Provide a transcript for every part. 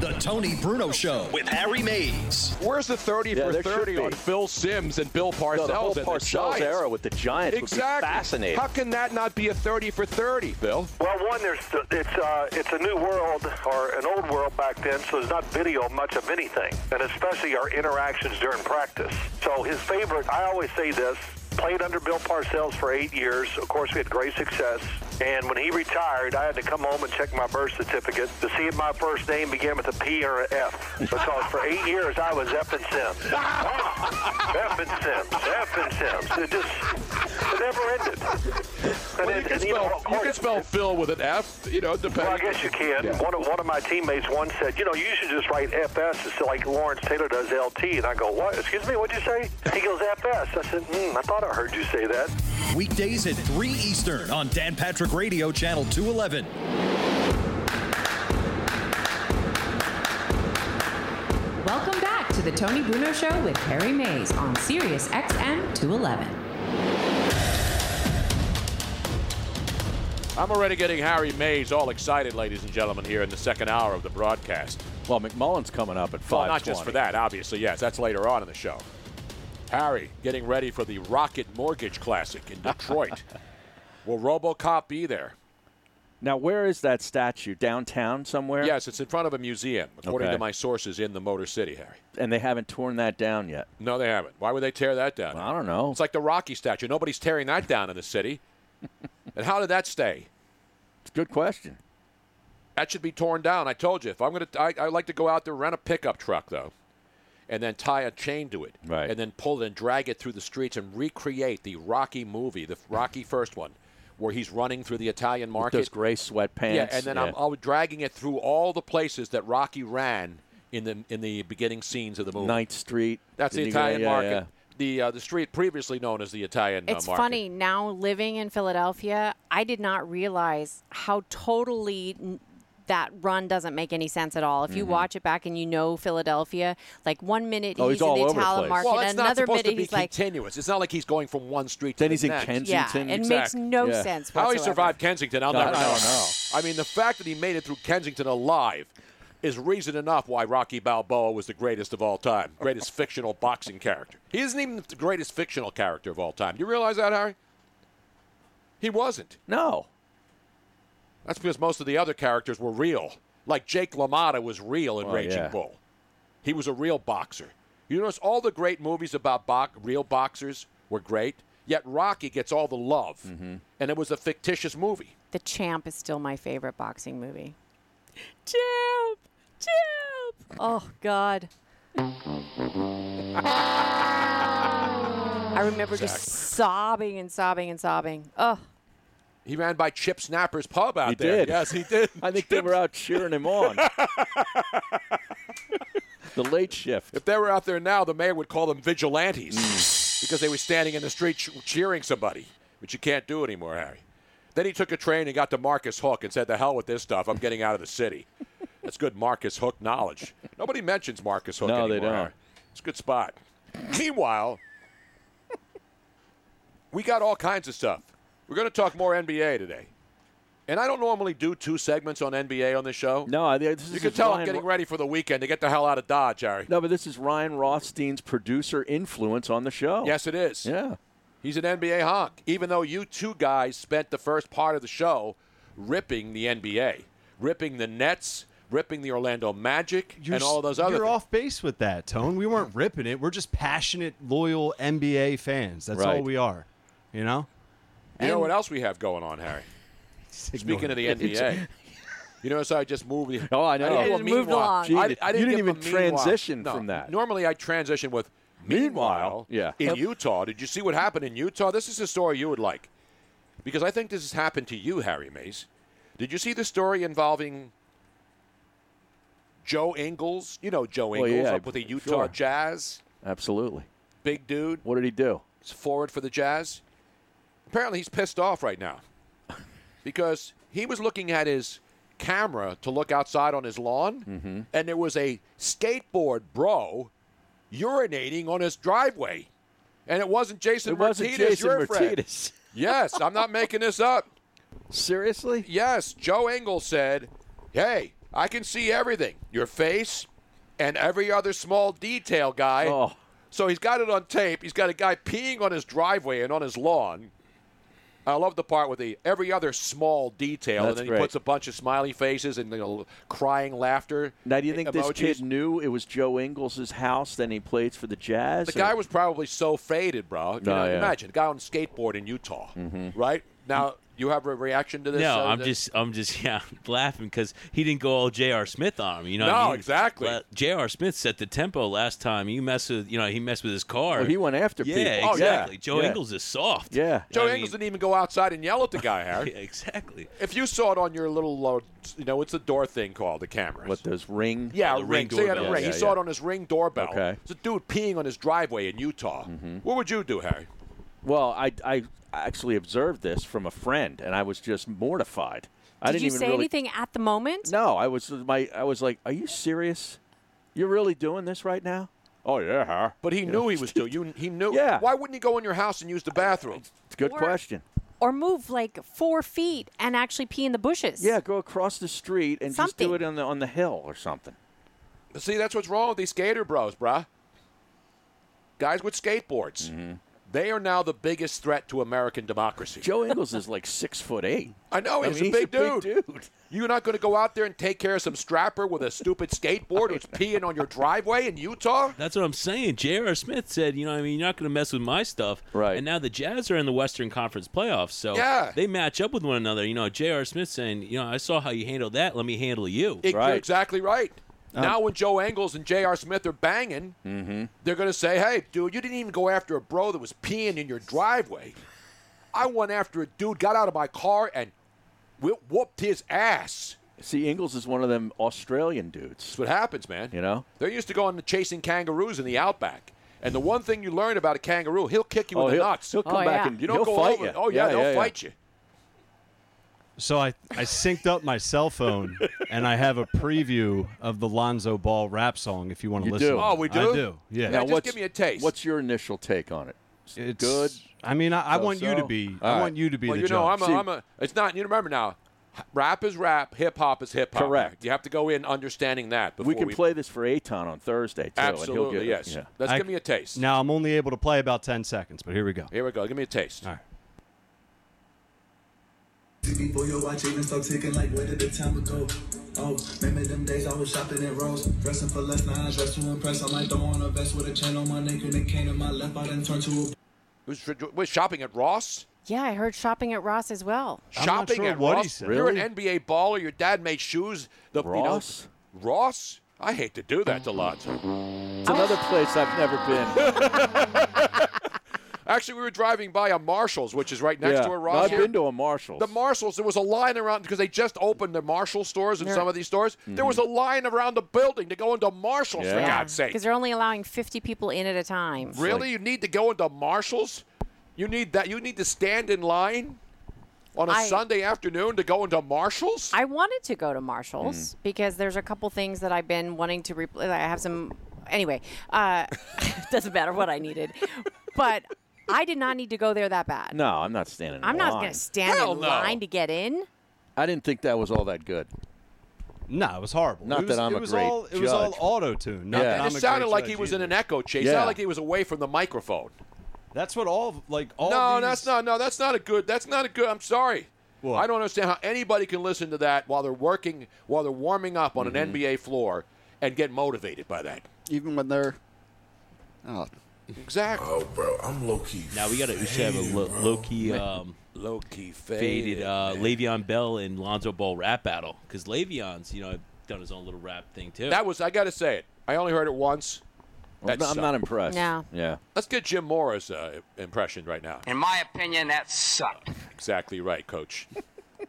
The Tony Bruno Show with Harry Mays. Where's the 30 Yeah, for 30 on Phil Simms and Bill Parcells No, the whole and the Parcells Giants? era with the Giants would be exactly. fascinating. How can that not be a 30 for 30, Bill? Well, one, there's it's uh, it's a new world or an old world back then, so there's not video much of anything, and especially our interactions during practice. So his favorite, I always say this, played under Bill Parcells for eight years. Of course, we had great success. And when he retired, I had to come home and check my birth certificate to see if my first name began with a P or an F. Because for eight years, I was F and Simms. F and Simms. F and Simms. It just, it never ended. Well, you it- can and, you know, spell, of you can spell Phil with an F, you know, well, depending. I guess you can. Yeah. One, of, one of my teammates once said, you know, you should just write FS instead like Lawrence Taylor does LT. And I go, what? Excuse me, what'd you say? He goes, FS. I said, hmm, I thought I heard you say that. Weekdays at 3 Eastern on Dan Patrick Radio, Channel 211. Welcome back to the Tony Bruno Show with Harry Mays on Sirius XM 211. I'm already getting Harry Mays all excited, ladies and gentlemen, here in the second hour of the broadcast. Well, McMullen's coming up at Well, five. not just for that, obviously, yes. That's later on in the show. Harry getting ready for the Rocket Mortgage Classic in Detroit. Will Robocop be there? Now, where is that statue? Downtown somewhere? Yes, it's in front of a museum, according Okay. to my sources in the Motor City, Harry. And they haven't torn that down yet. No, they haven't. Why would they tear that down? I don't know. It's like the Rocky statue. Nobody's tearing that down in the city. And how did that stay? It's a good question. That should be torn down. I told you. If I'm gonna, I, I like to go out there rent a pickup truck though, and then tie a chain to it, Right. and then pull it and drag it through the streets and recreate the Rocky movie, the Rocky first one, where he's running through the Italian With market. those gray sweatpants. yeah, and then I'm, I'm dragging it through all the places that Rocky ran in the in the beginning scenes of the movie. Ninth Street. That's the Didn't you go- Italian yeah, market. Yeah. The uh, the street previously known as the Italian It's uh, market. funny now living in Philadelphia. I did not realize how totally n- that run doesn't make any sense at all. If you Mm-hmm. watch it back and you know Philadelphia, like one minute Oh, he's, he's in the over the Italian market, Well, and another minute to be he's like, continuous. It's not like he's going from one street Then to he's the in next. Kensington. yeah, it Exactly. makes no Yeah. sense. How he survived Kensington, I'll I- never I know. don't know. I mean, the fact that he made it through Kensington alive is reason enough why Rocky Balboa was the greatest of all time, greatest fictional boxing character. He isn't even the greatest fictional character of all time. Do you realize that, Harry? He wasn't. No. That's because most of the other characters were real. Like Jake LaMotta was real in Oh, Raging yeah. Bull. He was a real boxer. You notice all the great movies about bo- real boxers were great, yet Rocky gets all the love. Mm-hmm. And it was a fictitious movie. The Champ is still my favorite boxing movie. Champ, Champ. Oh God. I remember just sobbing and sobbing and sobbing. Oh, He ran by Chip Snapper's pub out He there. did. Yes, he did. I think they were out cheering him on. the late shift. If they were out there now, the mayor would call them vigilantes Mm. because they were standing in the street ch- cheering somebody. But you can't do anymore, Harry. Then he took a train and got to Marcus Hook and said, "The hell with this stuff! I'm getting out of the city." That's good Marcus Hook knowledge. Nobody mentions Marcus Hook No, anymore. they don't. It's a good spot. Meanwhile, we got all kinds of stuff. We're going to talk more NBA today. And I don't normally do two segments on NBA on this show. No, I- this You can tell I'm getting ready for the weekend to get the hell out of Dodge, Harry. No, but this is Ryan Rothstein's producer influence on the show. Yes, it is. Yeah. He's an NBA honk, even though you two guys spent the first part of the show ripping the NBA, ripping the Nets, ripping the Orlando Magic, You're and all those other You're things. off base with that, Tone. We weren't ripping it. We're just passionate, loyal NBA fans. That's all we are. You know? You know what else we have going on, Harry? Speaking of the NBA, you know, notice I just moved. The, Oh, I know. didn't You give a just moved meanwhile. along. Gee, I, you I didn't give even a meanwhile. transition No. from that. Normally, I transition with meanwhile. Yeah. In Yep. Utah, did you see what happened in Utah? This is a story you would like, because I think this has happened to you, Harry Mays. Did you see the story involving Joe Ingles? You know Joe Well, Ingles yeah, up with the Utah sure. Jazz. Absolutely. Big dude. What did he do? He's forward for the Jazz. Apparently, he's pissed off right now because he was looking at his camera to look outside on his lawn, Mm-hmm. and there was a skateboard bro urinating on his driveway, and it wasn't Jason It wasn't Martinez, Jason your friend. Yes, I'm not making this up. Seriously? Yes, Joe Ingles said, "Hey, I can see everything. Your face and every other small detail, guy." Oh. So he's got it on tape. He's got a guy peeing on his driveway and on his lawn. I love the part with the every other small detail, That's and then he great. puts a bunch of smiley faces and you know, crying laughter. Now, do you think this kid knew it was Joe Ingles' house? Then he plays for the Jazz. The or- guy was probably so faded, bro. You No, know, yeah. Imagine a guy on a skateboard in Utah, Mhm. right? Now you have a reaction to this? No, uh, I'm that- just, I'm just, yeah, laughing because he didn't go all J.R. Smith on him. You know, No, I mean? exactly. La- J.R. Smith set the tempo last time. You mess with, you know, he messed with his car. Well, he went after yeah, people. Oh, yeah. exactly. Joe Yeah. Ingles is soft. Yeah. Joe I Ingles mean- didn't even go outside and yell at the guy, Harry. Yeah, exactly. If you saw it on your little, uh, you know, it's a door thing called? The camera. What those ring? Yeah, Oh, the ring. ring So he had a ring. Yeah, he saw yeah. it on his ring doorbell. Okay. Mm-hmm. It's a dude peeing on his driveway in Utah. What would you do, Harry? Well, I, I actually observed this from a friend, and I was just mortified. I Did didn't you even say really. anything at the moment? No, I was my. I was like, "Are you serious? You're really doing this right now?" Oh yeah. But he knew he was doing. You, he knew. Yeah. Why wouldn't he go in your house and use the bathroom? It's a good Or- question. Or move like four feet and actually pee in the bushes? Yeah, go across the street and just do it on the on the hill or something. See, that's what's wrong with these skater bros, bruh. Guys with skateboards. Mm-hmm. They are now the biggest threat to American democracy. Joe Ingles is like six foot eight. I know I he's, mean, a, big dude. dude. You're not going to go out there and take care of some strapper with a stupid skateboard who's peeing on your driveway in Utah? That's what I'm saying. J.R. Smith said, you know, I mean, you're not going to mess with my stuff. Right. And now the Jazz are in the Western Conference playoffs, so Yeah. they match up with one another. You know, J.R. Smith saying, you know, I saw how you handled that. Let me handle you. It- You're exactly right. Uh, now, when Joe Ingles and J.R. Smith are banging, mm-hmm. they're going to say, hey, dude, you didn't even go after a bro that was peeing in your driveway. I went after a dude, got out of my car, and whi- whooped his ass. See, Ingles is one of them Australian dudes. That's what happens, man. You know. They're used to going to chasing kangaroos in the outback. And the one thing you learn about a kangaroo, he'll kick you Oh, in the he'll, nuts. he'll come Oh, back yeah. and You don't he'll go fight over. you. Oh yeah, they'll yeah. fight you. So I, I synced up my cell phone and I have a preview of the Lonzo Ball rap song if you want to You listen. do? Oh, we do? I do. Yeah. Now, Now, just what's- give me a taste. What's your initial take on it? it's good? I mean, I, I want you to So-so? be. All I right. want you to be well, the you know. I'm a, See- I'm a. It's not. You remember now. Rap is rap. Hip hop is hip hop. Correct. You have to go in understanding that. Before We can play this for Aton on Thursday too. and he'll Absolutely, get, yes. Yeah. Let's I- give me a taste. now I'm only able to play about ten seconds, but here we go. Here we go. Give me a taste. All right. Before your watch even start ticking, like where did the time go? Oh, remember them days I was shopping at Ross, dressing for less, now I dress to impress. I might throw on a vest with a chain on my neck and it came to my left, I then turned to a Who's was shopping at Ross? Yeah, I heard shopping at Ross as well. I'm not shopping sure at what he Ross. said. You're an NBA baller. Your dad made shoes. The you know- Ross? Ross. I hate to do that to Lonzo. It's another place I've never been. Actually, we were driving by a Marshalls, which is right next yeah. to a No, Ross. I've here. been to a Marshalls. The Marshalls, there was a line around because they just opened the Marshall stores in There- some of these stores. There was a line around the building to go into Marshalls, for Mm-hmm. God's sake. Because they're only allowing 50 people in at a time. Really? you need to go into Marshalls? You need that? You need to stand in line? on a I- Sunday afternoon to go into Marshalls? I wanted to go to Marshalls because there's a couple things that I've been wanting to. Repl- I have some. Anyway, uh, doesn't matter what I needed, but I did not need to go there that bad. No, I'm not standing. I'm not going to stand Hell in no. line to get in. I didn't think that was all that good. No, it was horrible. Not it was, that I'm it a was great all, It was all judge. auto tune. Not Yeah. that it I'm just a sounded great like judge he was either. in an echo chase. It Yeah. sounded like he was away from the microphone. That's what all like all. no, these, that's not. No, that's not a good. That's not a good. I'm sorry. I don't understand how anybody can listen to that while they're working, while they're warming up on Mm-hmm. an NBA floor, and get motivated by that. Even when they're. Oh. Exactly. Oh, bro, I'm low key. Now we got to we should have a lo- low key, um, low key faded uh, Le'Veon Bell and Lonzo Ball rap battle because Le'Veon's you know done his own little rap thing too. That was. I got to say it. I only heard it once. Well, That I'm not impressed. No. Yeah. Let's get Jim Mora's uh, impression right now. In my opinion, that sucked. Exactly right, Coach.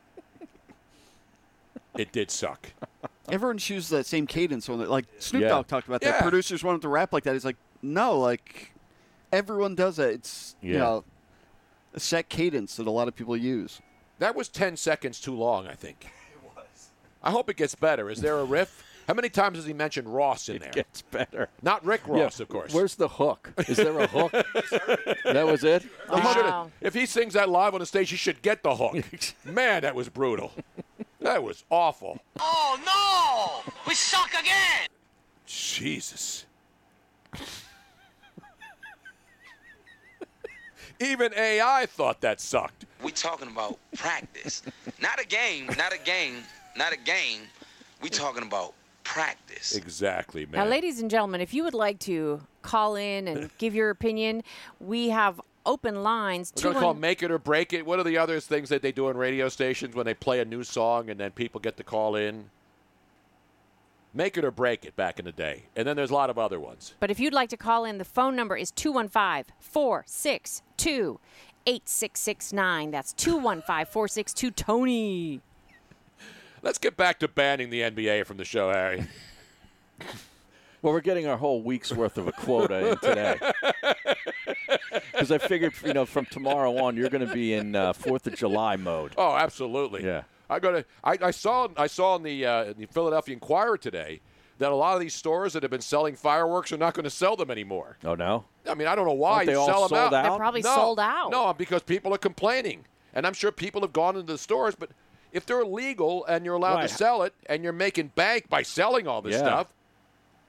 it did suck. Everyone chooses that same cadence when they, like Snoop Yeah. Dogg talked about that. Yeah. Producers wanted to rap like that. He's like, no, like everyone does it. It's you know a set cadence that a lot of people use. That was 10 seconds too long, I think. It was. I hope it gets better. Is there a riff? How many times has he mentioned Ross in there? It gets better. Not Rick Yeah. Ross, of course. Where's the hook? Is there a hook? that was it. He If he sings that live on the stage, he should get the hook. Man, that was brutal. That was awful. Oh no! We suck again! Jesus. Even AI thought that sucked. We talking about practice, not a game, not a game, not a game. We talking about practice. Exactly, man. Now, ladies and gentlemen, if you would like to call in and give your opinion, we have open lines. We're going to call Make It or Break It. What are the other things that they do on radio stations when they play a new song and then people get to call in? Make It or Break It back in the day. And then there's a lot of other ones. But if you'd like to call in, the phone number is 215 462 8669. That's 215 462 Tony. Let's get back to banning the NBA from the show, Harry. Well, we're getting our whole week's worth of a quota in today. Because I figured, you know, from tomorrow on, you're going to be in uh, Fourth of July mode. Oh, absolutely. Yeah. I got to. I, I saw. I saw in the uh, the Philadelphia Inquirer today that a lot of these stores that have been selling fireworks are not going to sell them anymore. Oh no. I mean, I don't know why Aren't they you all sell them sold out. out? They're probably no, sold out. No, because people are complaining, and I'm sure people have gone into the stores. But if they're legal and you're allowed Right. to sell it, and you're making bank by selling all this Yeah. stuff,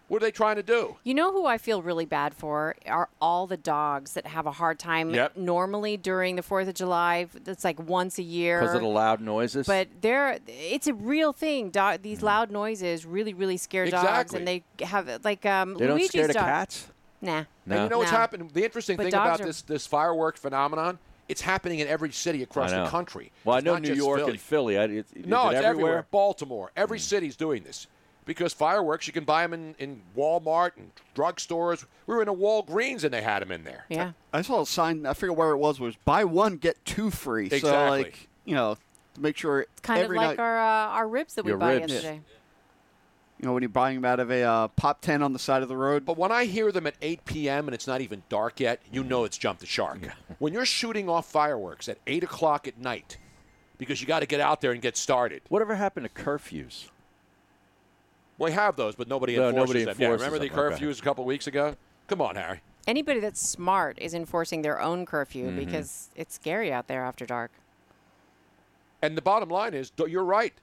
what are they trying to do? You know who I feel really bad for are all the dogs that have a hard time Yep. normally during the 4th of July. It's like once a year. Because of the loud noises. But they're it's a real thing. Dog, these loud noises really, really scare dogs, Exactly. and they have like um. They don't Luigi's scare the dog- cats? Nah. No. And you know what's No. happened? The interesting But thing about are- this this firework phenomenon, it's happening in every city across the country. Well, I know New York Philly. and Philly. I, it, is No, it it's everywhere. everywhere. Baltimore. Hmm. Every city's doing this because fireworks you can buy them in, in Walmart and drugstores. We were in a Walgreens and they had them in there. Yeah. I saw a sign. I forget where it was. Was buy one get two free. Exactly. So like you know to make sure it's Kind every of like night, our uh, our ribs that we Your buy ribs. yesterday. you know when you're buying them out of a uh, pop tent on the side of the road. But when I hear them at 8 p.m. and it's not even dark yet, you know it's jumped the shark. When you're shooting off fireworks at 8 o'clock at night because you got to get out there and get started. Whatever happened to curfews? We have those, but nobody No, enforces nobody them. Yeah, enforces remember the them, okay. curfews a couple weeks ago? Come on, Harry. Anybody that's smart is enforcing their own curfew Mhm. because it's scary out there after dark. And the bottom line is, you're right.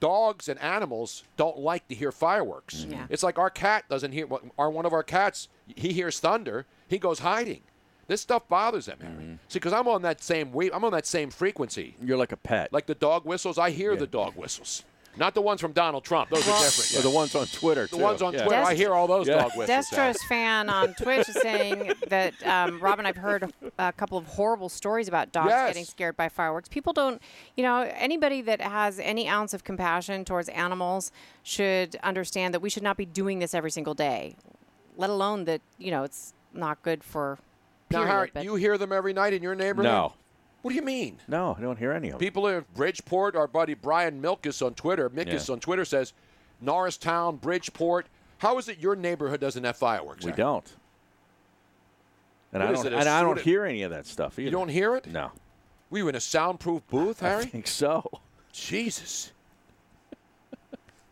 Dogs and animals don't like to hear fireworks. Yeah. It's like our cat doesn't hear. Our one of our cats, he hears thunder, he goes hiding. This stuff bothers him, Harry. See, because I'm on that same we- I'm on that same frequency. You're like a pet. Like the dog whistles, I hear the dog whistles. Not the ones from Donald Trump. Those are different. Or the ones on Twitter, The too. ones on Yeah. Twitter, I hear all those Yeah. dog whistles. Destros fan on Twitch is saying that um, Robin, I've heard a couple of horrible stories about dogs Yes. getting scared by fireworks. People don't, you know, anybody that has any ounce of compassion towards animals should understand that we should not be doing this every single day, let alone that you know it's not good for. Now, Period, Harry, but- you hear them every night in your neighborhood? No. What do you mean? No, I don't hear any of them. People in Bridgeport, our buddy Brian Milkus on Twitter, Milkus Yeah. on Twitter says, Norristown, Bridgeport. How is it your neighborhood doesn't have fireworks? We Harry? don't. And What I don't. it, and I don't hear any of that stuff either. You don't hear it? No. We were in a soundproof booth, Harry? I think so. Jesus.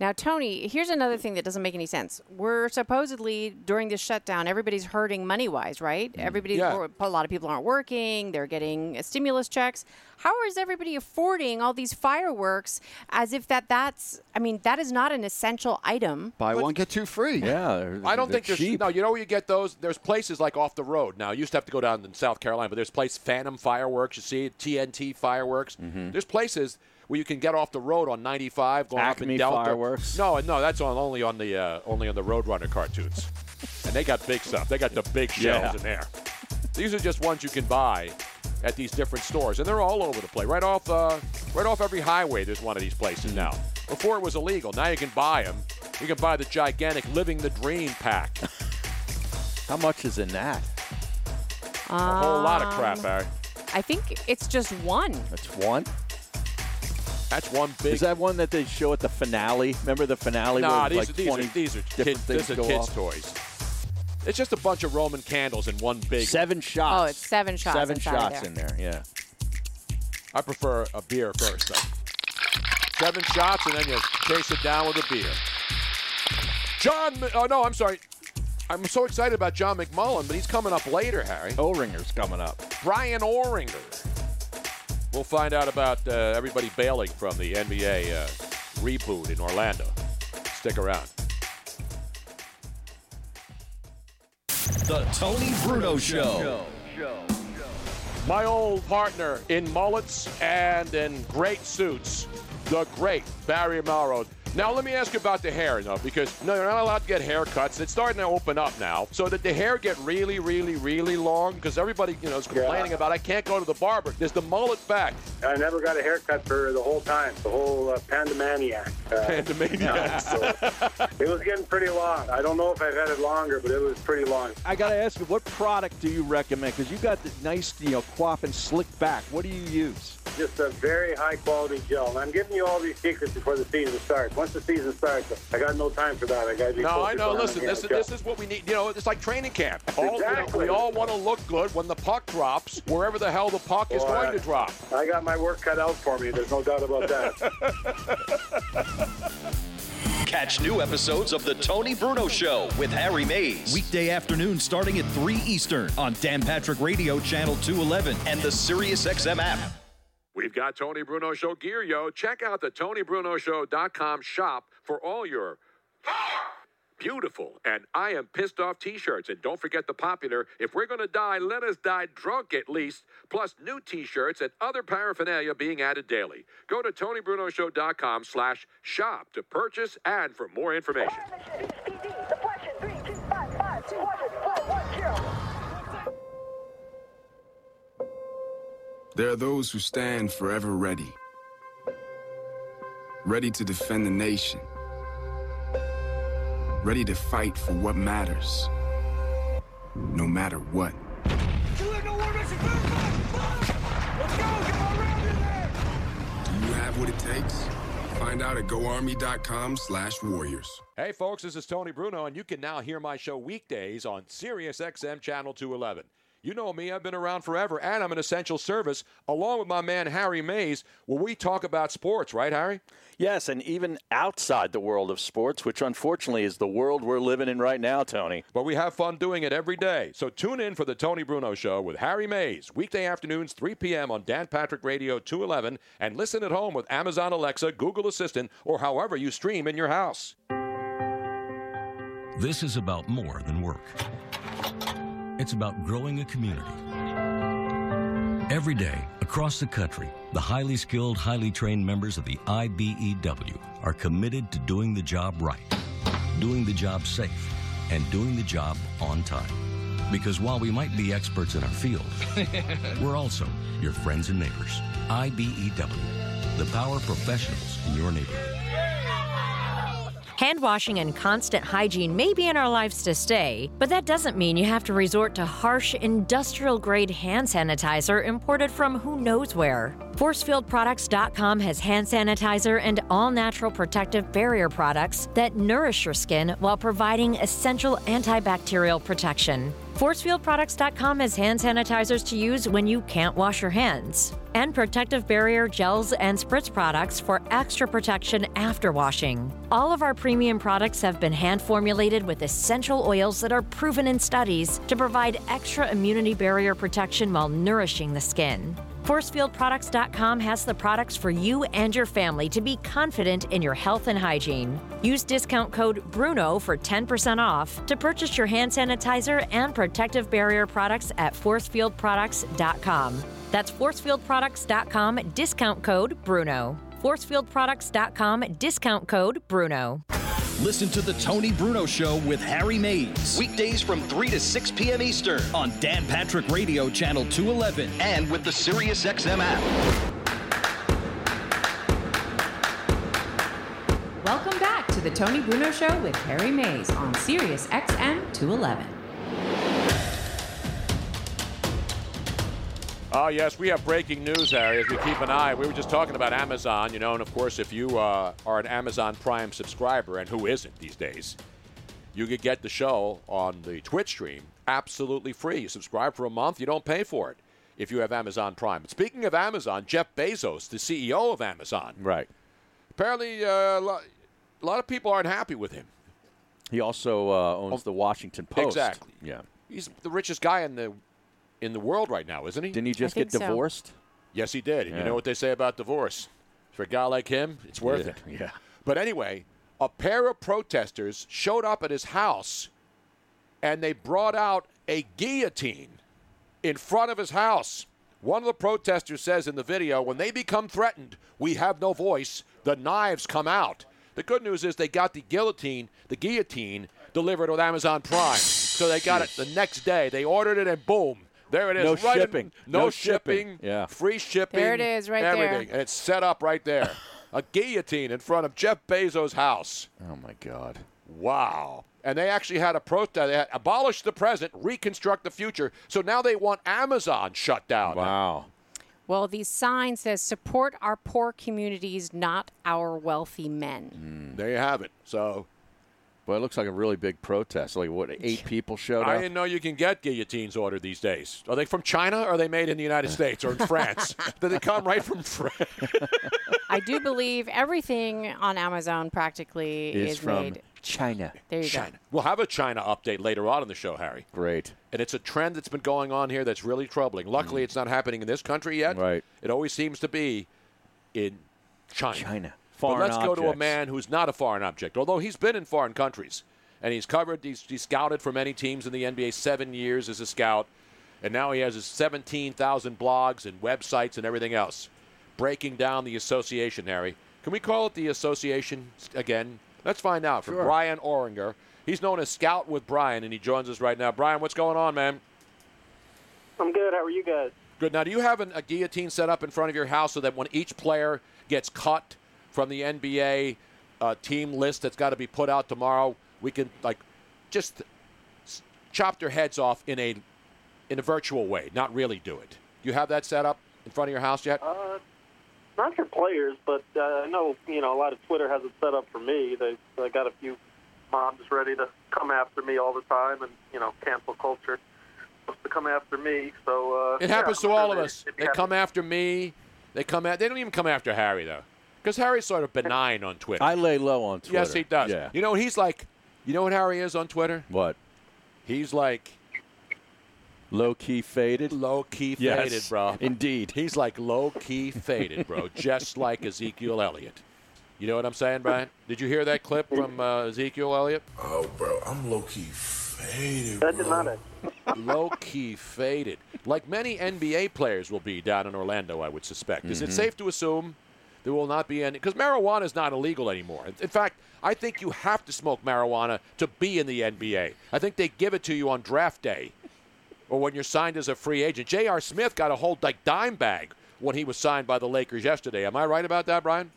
Now, Tony, here's another thing that doesn't make any sense. We're supposedly during this shutdown, everybody's hurting money wise, right? Everybody, Yeah. a lot of people aren't working. They're getting uh, stimulus checks. How is everybody affording all these fireworks as if that that's? I mean, that is not an essential item. Buy one get two free. Yeah, I don't think there's no. You know where you get those? There's places like off the road now. You used to have to go down in South Carolina, but there's place Phantom Fireworks. You see TNT Fireworks. Mm-hmm. There's places where you can get off the road on 95 going up Acme in Delta. Fireworks. No, no, that's on only on the uh, only on the Roadrunner cartoons, and they got big stuff. They got the big shells Yeah. in there. These are just ones you can buy at these different stores, and they're all over the place. Right off, uh, right off every highway, there's one of these places now. Before it was illegal. Now you can buy them. You can buy the gigantic "Living the Dream" pack. How much is in that? A whole lot of crap, Um, Barry. I think it's just one. That's one. That's one big. Is that one that they show at the finale? Remember the finale? Nah, where these, like are, these, 20 are, these are different kids, things these are go kids' off? toys. It's just a bunch of Roman candles in one big. Seven shots. Oh, it's seven shots Seven shots there. in there. Yeah. I prefer a beer first, though. Seven shots, and then you chase it down with a beer. John, oh no, I'm sorry. I'm so excited about John McMullen, but he's coming up later, Harry. Ohringer's coming up. Bryan Ohringer. We'll find out about uh, everybody bailing from the NBA uh, reboot in Orlando. Stick around. The Tony Bruno Show. My old partner in mullets and in great suits, the great Barry Melrose. Now, let me ask you about the hair, though, because no, you're not allowed to get haircuts. It's starting to open up now. So did the hair get really, really, really long? Because everybody, you know, is complaining about I can't go to the barber. There's the mullet back. I never got a haircut for the whole time, the whole uh, pandemaniac. Uh, Pandemaniac. so it was getting pretty long. I don't know if I've had it longer, but it was pretty long. I got to ask you, what product do you recommend? Because you got the nice, you know, quaff and slick back. What do you use? Just a very high quality gel. And I'm giving you all these secrets before the season starts. Once the season starts, I got no time for that. I got to be No, I know. Listen, this is this is what we need. You know, it's like training camp. All, you know, Exactly. we all want to look good when the puck drops, wherever the hell the puck is going I- to drop. I got my work cut out for me. There's no doubt about that. Catch new episodes of The Tony Bruno Show with Harry Mays. Weekday afternoon starting at 3 Eastern on Dan Patrick Radio Channel 211 and the SiriusXM app. We've got Tony Bruno Show gear, yo. Check out the TonyBrunoShow.com shop for all your beautiful and I am pissed off t-shirts. And don't forget the popular, if we're to die, let us die drunk at least, plus new t-shirts and other paraphernalia being added daily. Go to TonyBrunoShow.com slash shop to purchase and for more information. There are those who stand forever ready, ready to defend the nation, ready to fight for what matters, no matter what. Do you have what it takes? Find out at goarmy.com slash warriors. Hey, folks, this is Tony Bruno, and you can now hear my show weekdays on SiriusXM Channel 211. You know me, I've been around forever, and I'm an essential service, along with my man Harry Mays, where we talk about sports, right, Harry? Yes, and even outside the world of sports, which unfortunately is the world we're living in right now, Tony. But we have fun doing it every day. So tune in for the Tony Bruno Show with Harry Mays, weekday afternoons, 3 p.m. on Dan Patrick Radio 211, and listen at home with Amazon Alexa, Google Assistant, or however you stream in your house. This is about more than work. It's about growing a community. Every day, across the country, the highly skilled, highly trained members of the IBEW are committed to doing the job right, doing the job safe, and doing the job on time. Because while we might be experts in our field, we're also your friends and neighbors. IBEW, the power professionals in your neighborhood. Hand washing and constant hygiene may be in our lives to stay, but that doesn't mean you have to resort to harsh, industrial grade hand sanitizer imported from who knows where. ForcefieldProducts.com has hand sanitizer and all natural protective barrier products that nourish your skin while providing essential antibacterial protection. ForcefieldProducts.com has hand sanitizers to use when you can't wash your hands, and protective barrier gels and spritz products for extra protection after washing. All of our premium products have been hand formulated with essential oils that are proven in studies to provide extra immunity barrier protection while nourishing the skin. ForcefieldProducts.com has the products for you and your family to be confident in your health and hygiene. Use discount code BRUNO for 10% off to purchase your hand sanitizer and protective barrier products at ForcefieldProducts.com. That's ForcefieldProducts.com, discount code BRUNO. ForcefieldProducts.com, discount code BRUNO. Listen to the Tony Bruno Show with Harry Mays. Weekdays from 3 to 6 p.m. Eastern on Dan Patrick Radio, Channel 211, and with the SiriusXM app. Welcome back to the Tony Bruno Show with Harry Mays on Sirius XM 211. Oh, yes, we have breaking news, Harry, as we keep an eye. We were just talking about Amazon, you know, and of course, if you uh, are an Amazon Prime subscriber, and who isn't these days, you could get the show on the Twitch stream absolutely free. You subscribe for a month, you don't pay for it if you have Amazon Prime. Speaking of Amazon, Jeff Bezos, the CEO of Amazon, Right. apparently uh, a lot, a lot of people aren't happy with him. He also uh, owns the Washington Post. Exactly. Yeah. He's the richest guy in the in the world right now, isn't he? Didn't he just get divorced? Yes, he did. And Yeah. you know what they say about divorce? For a guy like him, it's worth Yeah, it. yeah. But anyway, a pair of protesters showed up at his house and they brought out a guillotine in front of his house. One of the protesters says in the video, when they become threatened, we have no voice, the knives come out. The good news is they got the guillotine, the guillotine delivered with Amazon Prime. So they got it the next day. They ordered it and boom, there it is. No right in- shipping. no, No shipping. shipping. Yeah. Free shipping. There it is, right there. everything. And it's set up right there. a guillotine in front of Jeff Bezos' house. Oh my God. Wow. And they actually had a protest. They had abolish the present, reconstruct the future. So now they want Amazon shut down. Wow. Well, the sign says support our poor communities, not our wealthy men. Mm. There you have it. So Well, it looks like a really big protest. Like what? Eight people showed up? I didn't know you can get guillotines ordered these days. Are they from China or are they made in the United States or in France? Do they come right from France? I do believe everything on Amazon practically Is is, from made. China. There you China. We'll have a China update later on in the show, Harry. Great. And it's a trend that's been going on here that's really troubling. Luckily, it's not happening in this country yet. Mm. Right. It always seems to be in China. China. But let's go to a man who's not a foreign object, although he's been in foreign countries. And he's covered, he's, he's scouted for many teams in the NBA, seven years as a scout. And now he has his 17,000 blogs and websites and everything else. Breaking down the association, Harry. Can we call it the association again? Let's find out from Sure. Bryan Ohringer. He's known as Scout with Bryan, and he joins us right now. Bryan, what's going on, man? I'm good. How are you guys? Good. Now, do you have an, a guillotine set up in front of your house so that when each player gets cut from the NBA uh, team list that's got to be put out tomorrow, we can like just chop their heads off in a in a virtual way, not really do it. You have that set up in front of your house yet? Uh, not for players, but uh, I know you know a lot of Twitter has it set up for me. They I got a few mobs ready to come after me all the time, and you know cancel culture wants to come after me. So uh, It happens I'm to all of us. They happy. come after me. They come at. They don't even come after Harry though, because Harry's sort of benign on Twitter. I lay low on Twitter. Yes, he does. Yeah. You know, he's like, you know what Harry is on Twitter? What? He's like Low key faded. low key Yes, faded, bro. Indeed. He's like low key faded, bro, just like Ezekiel Elliott. You know what I'm saying, Bryan? Did you hear that clip from uh, Ezekiel Elliott? Oh, bro, I'm low key faded. That did not. low key faded, like many NBA players will be down in Orlando. I would suspect. Is it Mhm. safe to assume there will not be any? Because marijuana is not illegal anymore. In- fact, I think you have to smoke marijuana to be in the NBA. I think they give it to you on draft day, or when you're signed as a free agent. J.R. Smith got a whole like dime bag when he was signed by the Lakers yesterday. Am I right about that, Bryan?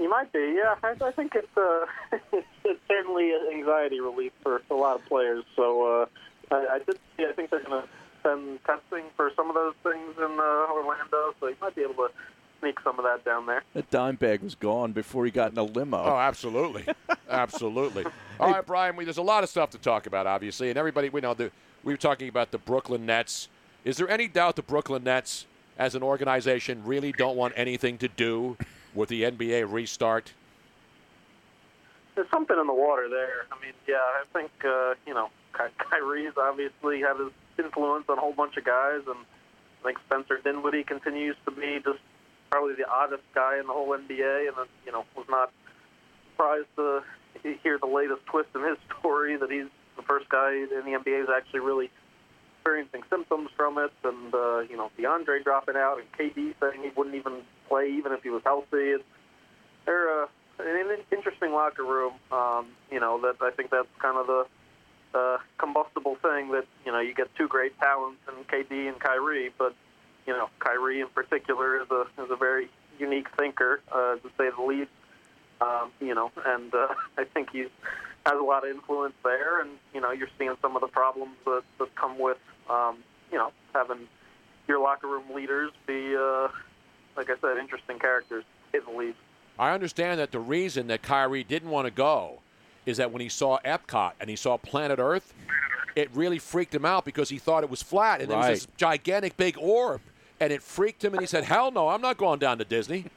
You might be, yeah. I, I think it's uh, it's, certainly an anxiety relief for a lot of players. So uh, I, I did. see I think they're going to send testing for some of those things in uh, Orlando. So you might be able to sneak some of that down there. That dime bag was gone before he got in a limo. Oh, absolutely. Absolutely. All right, Bryan. We, there's a lot of stuff to talk about, obviously, and everybody we know. The, we were talking about the Brooklyn Nets. Is there any doubt the Brooklyn Nets, as an organization, really don't want anything to do with the NBA restart? There's something in the water there. I mean, yeah, I think uh, you know Ky- Kyrie's obviously had his influence on a whole bunch of guys, and I think Spencer Dinwiddie continues to be just probably the oddest guy in the whole NBA, and uh, you know was not surprised to hear the latest twist in his story that he's the first guy in the NBA who's actually really experiencing symptoms from it, and uh, you know DeAndre dropping out, and KD saying he wouldn't even play even if he was healthy. It's, they're uh, an interesting locker room. Um, you know that I think that's kind of the uh, combustible thing that you know you get two great talents in KD and Kyrie, but you know Kyrie in particular is a is a very unique thinker uh, to say the least. Um, you know, and uh, I think he has a lot of influence there, and you know you're seeing some of the problems that, that come with um, you know having your locker room leaders be uh, like I said, interesting characters, say the least. I understand that the reason that Kyrie didn't want to go is that when he saw Epcot and he saw Planet Earth, it really freaked him out because he thought it was flat and there was this gigantic big orb, and it freaked him, and he said, "Hell no, I'm not going down to Disney."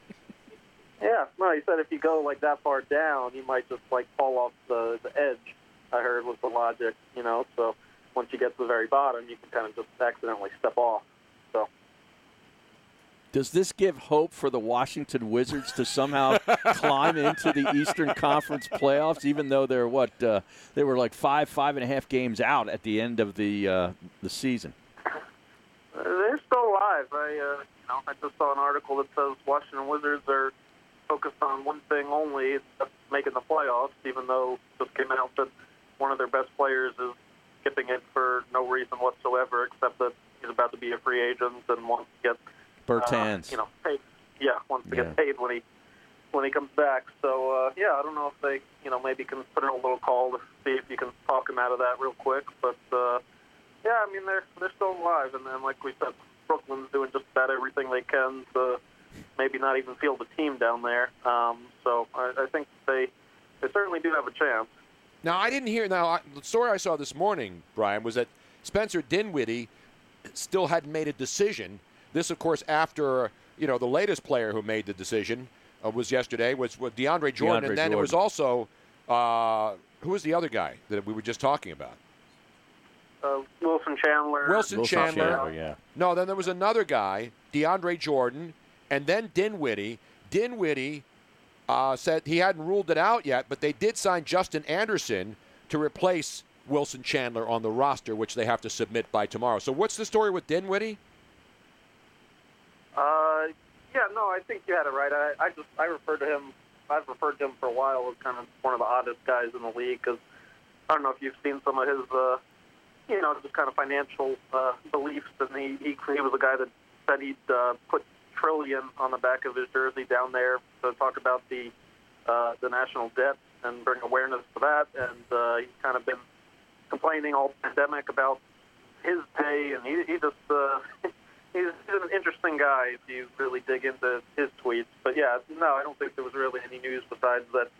Yeah, no, he said if you go like that far down, you might just like fall off the, the edge. I heard was the logic, you know. So once you get to the very bottom, you can kind of just accidentally step off. So Does this give hope for the Washington Wizards to somehow climb into the Eastern Conference playoffs, even though they're what uh, they were like five, five and a half games out at the end of the uh, the season? they're still alive. I, uh, you know, I just saw an article that says Washington Wizards are focused on one thing only, that's making the playoffs. Even though it just came out that one of their best players is skipping it for no reason whatsoever, except that he's about to be a free agent and wants to get Bertans. Uh, you know, paid. Yeah, wants to Yeah. get paid when he when he comes back. So uh, yeah, I don't know if they you know maybe can put in a little call to see if you can talk him out of that real quick. But uh, yeah, I mean they're they're still alive, and then like we said, Brooklyn's doing just about everything they can to maybe not even field a team down there. Um, so I, I think they they certainly do have a chance. Now, I didn't hear. Now, I, the story I saw this morning, Bryan, was that Spencer Dinwiddie still hadn't made a decision. This, of course, after you know the latest player who made the decision uh, was yesterday was, was DeAndre Jordan, DeAndre and then it was also uh, who was the other guy that we were just talking about? Uh, Wilson Chandler. Wilson, Chandler. Chandler, yeah. No, then there was another guy, DeAndre Jordan, and then Dinwiddie. Dinwiddie uh, said he hadn't ruled it out yet, but they did sign Justin Anderson to replace Wilson Chandler on the roster, which they have to submit by tomorrow. So, what's the story with Dinwiddie? Uh, yeah, no, I think you had it right. I, I just I referred to him. I've referred to him for a while as kind of one of the oddest guys in the league because I don't know if you've seen some of his, uh, you know, just kind of financial uh, beliefs. And he, he he was a guy that said he'd uh, put trillion on the back of his jersey down there to talk about the uh, the national debt and bring awareness to that. And uh, he's kind of been complaining all pandemic about his pay, and he, he just uh, he's, he's an interesting guy if you really dig into his tweets. But yeah, no, I don't think there was really any news besides that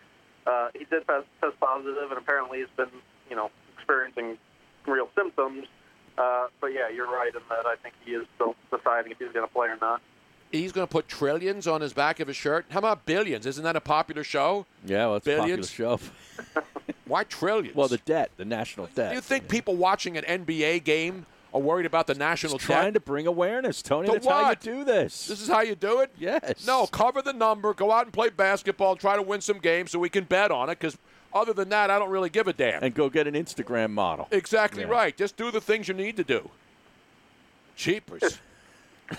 uh, he did test, test positive, and apparently he's been you know experiencing real symptoms. Uh, but yeah, you're right in that I think he is still deciding if he's going to play or not. He's going to put trillions on his back of his shirt. How about billions? Isn't that a popular show? Yeah, well, it's Billions? a popular show. Why trillions? well, the debt, the national debt. Do you think people watching an NBA game are worried about the national It's trying debt? to bring awareness, Tony. To That's how you do this. This is how you do it? Yes. No, cover the number, go out and play basketball, try to win some games so we can bet on it. Because other than that, I don't really give a damn. And go get an Instagram model. exactly Yeah. right. Just do the things you need to do. Cheapers.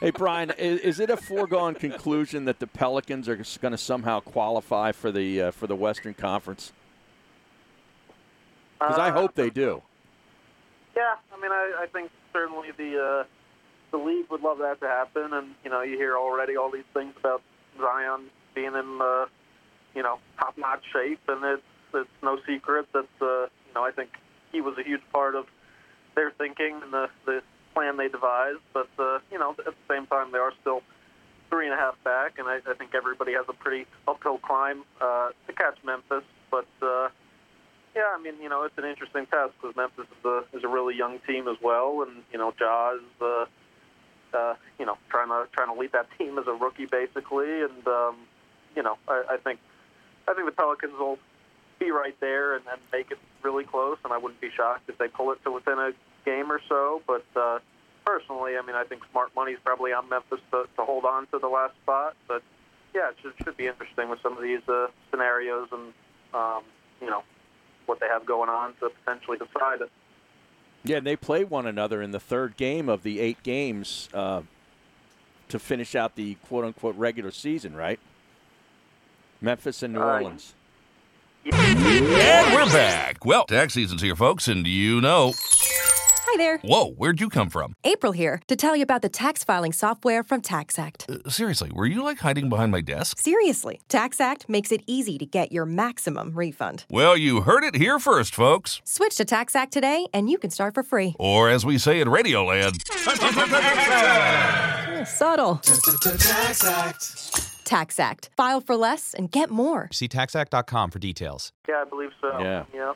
Hey, Bryan, is, is it a foregone conclusion that the Pelicans are going to somehow qualify for the uh, for the Western Conference? Because I Uh, hope they do. Yeah, I mean, I, I think certainly the uh, the league would love that to happen, and you know, you hear already all these things about Zion being in uh, you know top-notch shape, and it's it's no secret that uh, you know I think he was a huge part of their thinking and the the plan they devised. But uh, you know, at the same time, they are still three and a half back, and I, I think everybody has a pretty uphill climb uh, to catch Memphis. But uh, yeah, I mean, you know, it's an interesting test because Memphis is a is a really young team as well, and you know, Jaws, uh, uh, you know, trying to trying to lead that team as a rookie basically, and um, you know, I, I think I think the Pelicans will be right there and then make it really close, and I wouldn't be shocked if they pull it to within a game or so. But uh, personally, I mean, I think smart money is probably on Memphis to, to hold on to the last spot. But yeah, it should, should be interesting with some of these uh, scenarios and um, you know what they have going on to potentially decide it. Yeah, and they play one another in the third game of the eight games uh, to finish out the quote unquote regular season, right? Memphis and New Uh, Orleans. And we're back. Well, tax season's here, folks, and you know. Hi there. Whoa, where'd you come from? April here to tell you about the tax filing software from TaxAct. Uh, seriously, were you like hiding behind my desk? Seriously, TaxAct makes it easy to get your maximum refund. Well, you heard it here first, folks. Switch to TaxAct today and you can start for free. Or as we say in Radioland, Yeah, subtle. TaxAct. TaxAct. File for less and get more. See taxact.com for details. Yeah, I believe so. Yeah. Yeah.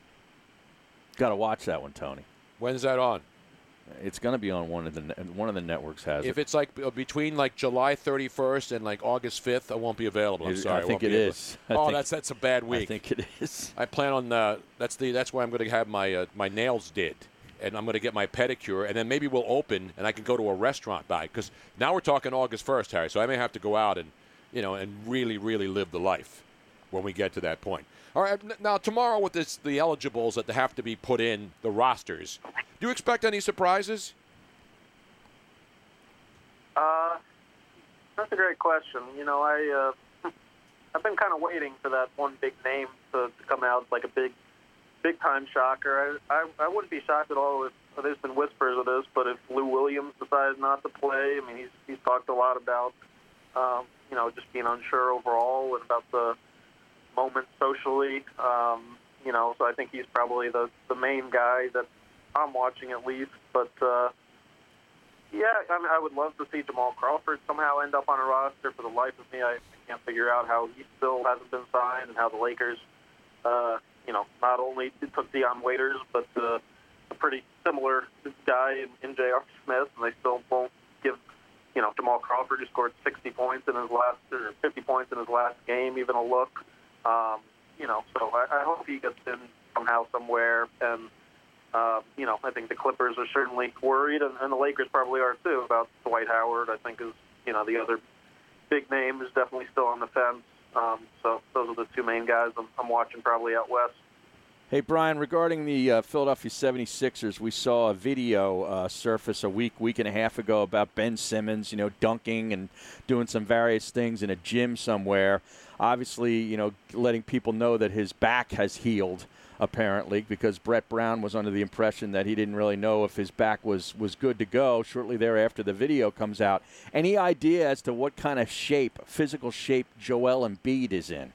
Got to watch that one, Tony. When's that on? It's going to be on one of the ne- one of the networks has If it. it's like uh, between like July 31st and like August 5th, I won't be available. I'm It- sorry. I think it is. I oh, think- that's that's a bad week. I think it is. I plan on uh, that's the that's why I'm going to have my uh, my nails did, and I'm going to get my pedicure, and then maybe we'll open and I can go to a restaurant by because now we're talking August 1st, Harry. So I may have to go out and you know and really really live the life when we get to that point. All right, now tomorrow with this the eligibles that have to be put in the rosters. Do you expect any surprises? Uh, that's a great question. You know, I uh, I've been kind of waiting for that one big name to, to come out like a big, big time shocker. I, I I wouldn't be shocked at all if there's been whispers of this, but if Lou Williams decides not to play, I mean, he's he's talked a lot about, um, you know, just being unsure overall and about the moment socially. Um, you know, so I think he's probably the the main guy that I'm watching at least, but. Uh, yeah, I mean, I would love to see Jamal Crawford somehow end up on a roster. For the life of me, I can't figure out how he still hasn't been signed and how the Lakers, uh, you know, not only took Dion Waiters, but uh, a pretty similar guy in, in J.R. Smith, and they still won't give, you know, Jamal Crawford, who scored 60 points in his last, or 50 points in his last game, even a look. Um, you know, so I, I hope he gets in somehow, somewhere, and uh, you know, I think the Clippers are certainly worried, and, and the Lakers probably are too about Dwight Howard. I think is you know the other big name is definitely still on the fence. Um, so those are the two main guys I'm, I'm watching probably out west. Hey, Bryan, regarding the uh, Philadelphia 76ers, we saw a video uh, surface a week, week and a half ago about Ben Simmons, you know, dunking and doing some various things in a gym somewhere. Obviously, you know, letting people know that his back has healed, apparently, because Brett Brown was under the impression that he didn't really know if his back was, was good to go. Shortly thereafter, the video comes out. Any idea as to what kind of shape, physical shape, Joel Embiid is in?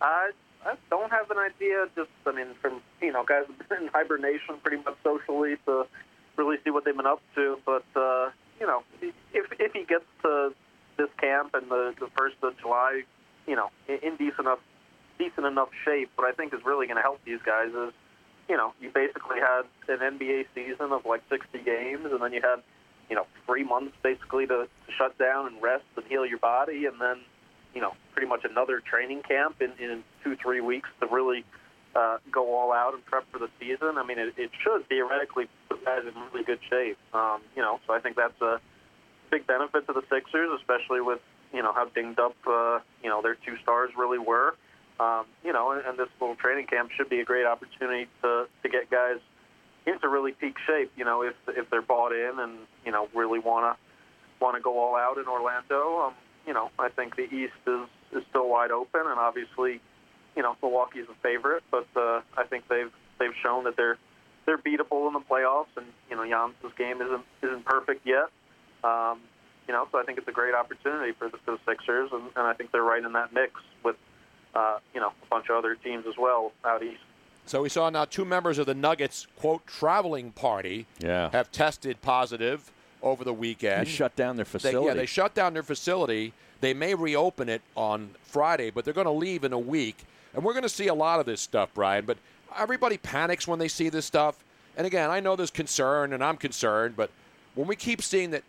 I I don't have an idea. Just I mean, from you know, guys have been in hibernation pretty much socially to really see what they've been up to. But uh, you know, if if he gets to this camp and the the first of July, you know, in, decent enough decent enough shape, what I think is really going to help these guys is, you know, you basically had an NBA season of like 60 games, and then you had, you know, three months basically to, to shut down and rest and heal your body, and then you know, pretty much another training camp in, in two, three weeks to really uh, go all out and prep for the season. I mean, it, it should theoretically put guys in really good shape. Um, you know, so I think that's a big benefit to the Sixers, especially with, you know, how dinged up, uh, you know, their two stars really were. Um, you know, and, and this little training camp should be a great opportunity to, to get guys into really peak shape, you know, if, if they're bought in and, you know, really want to go all out in Orlando. Um, you know, I think the East is, is still wide open, and obviously, you know, Milwaukee's a favorite, but uh, I think they've they've shown that they're they're beatable in the playoffs, and you know, Giannis's game isn't isn't perfect yet. Um, you know, so I think it's a great opportunity for the, for the Sixers, and, and I think they're right in that mix with uh, you know a bunch of other teams as well out east. So we saw now two members of the Nuggets quote traveling party Yeah. have tested positive over the weekend. They shut down their They- facility. yeah, they shut down their facility. They may reopen it on Friday, but they're going to leave in a week. And we're going to see a lot of this stuff, Bryan. But everybody panics when they see this stuff. And again, I know there's concern, and I'm concerned, but when we keep seeing that,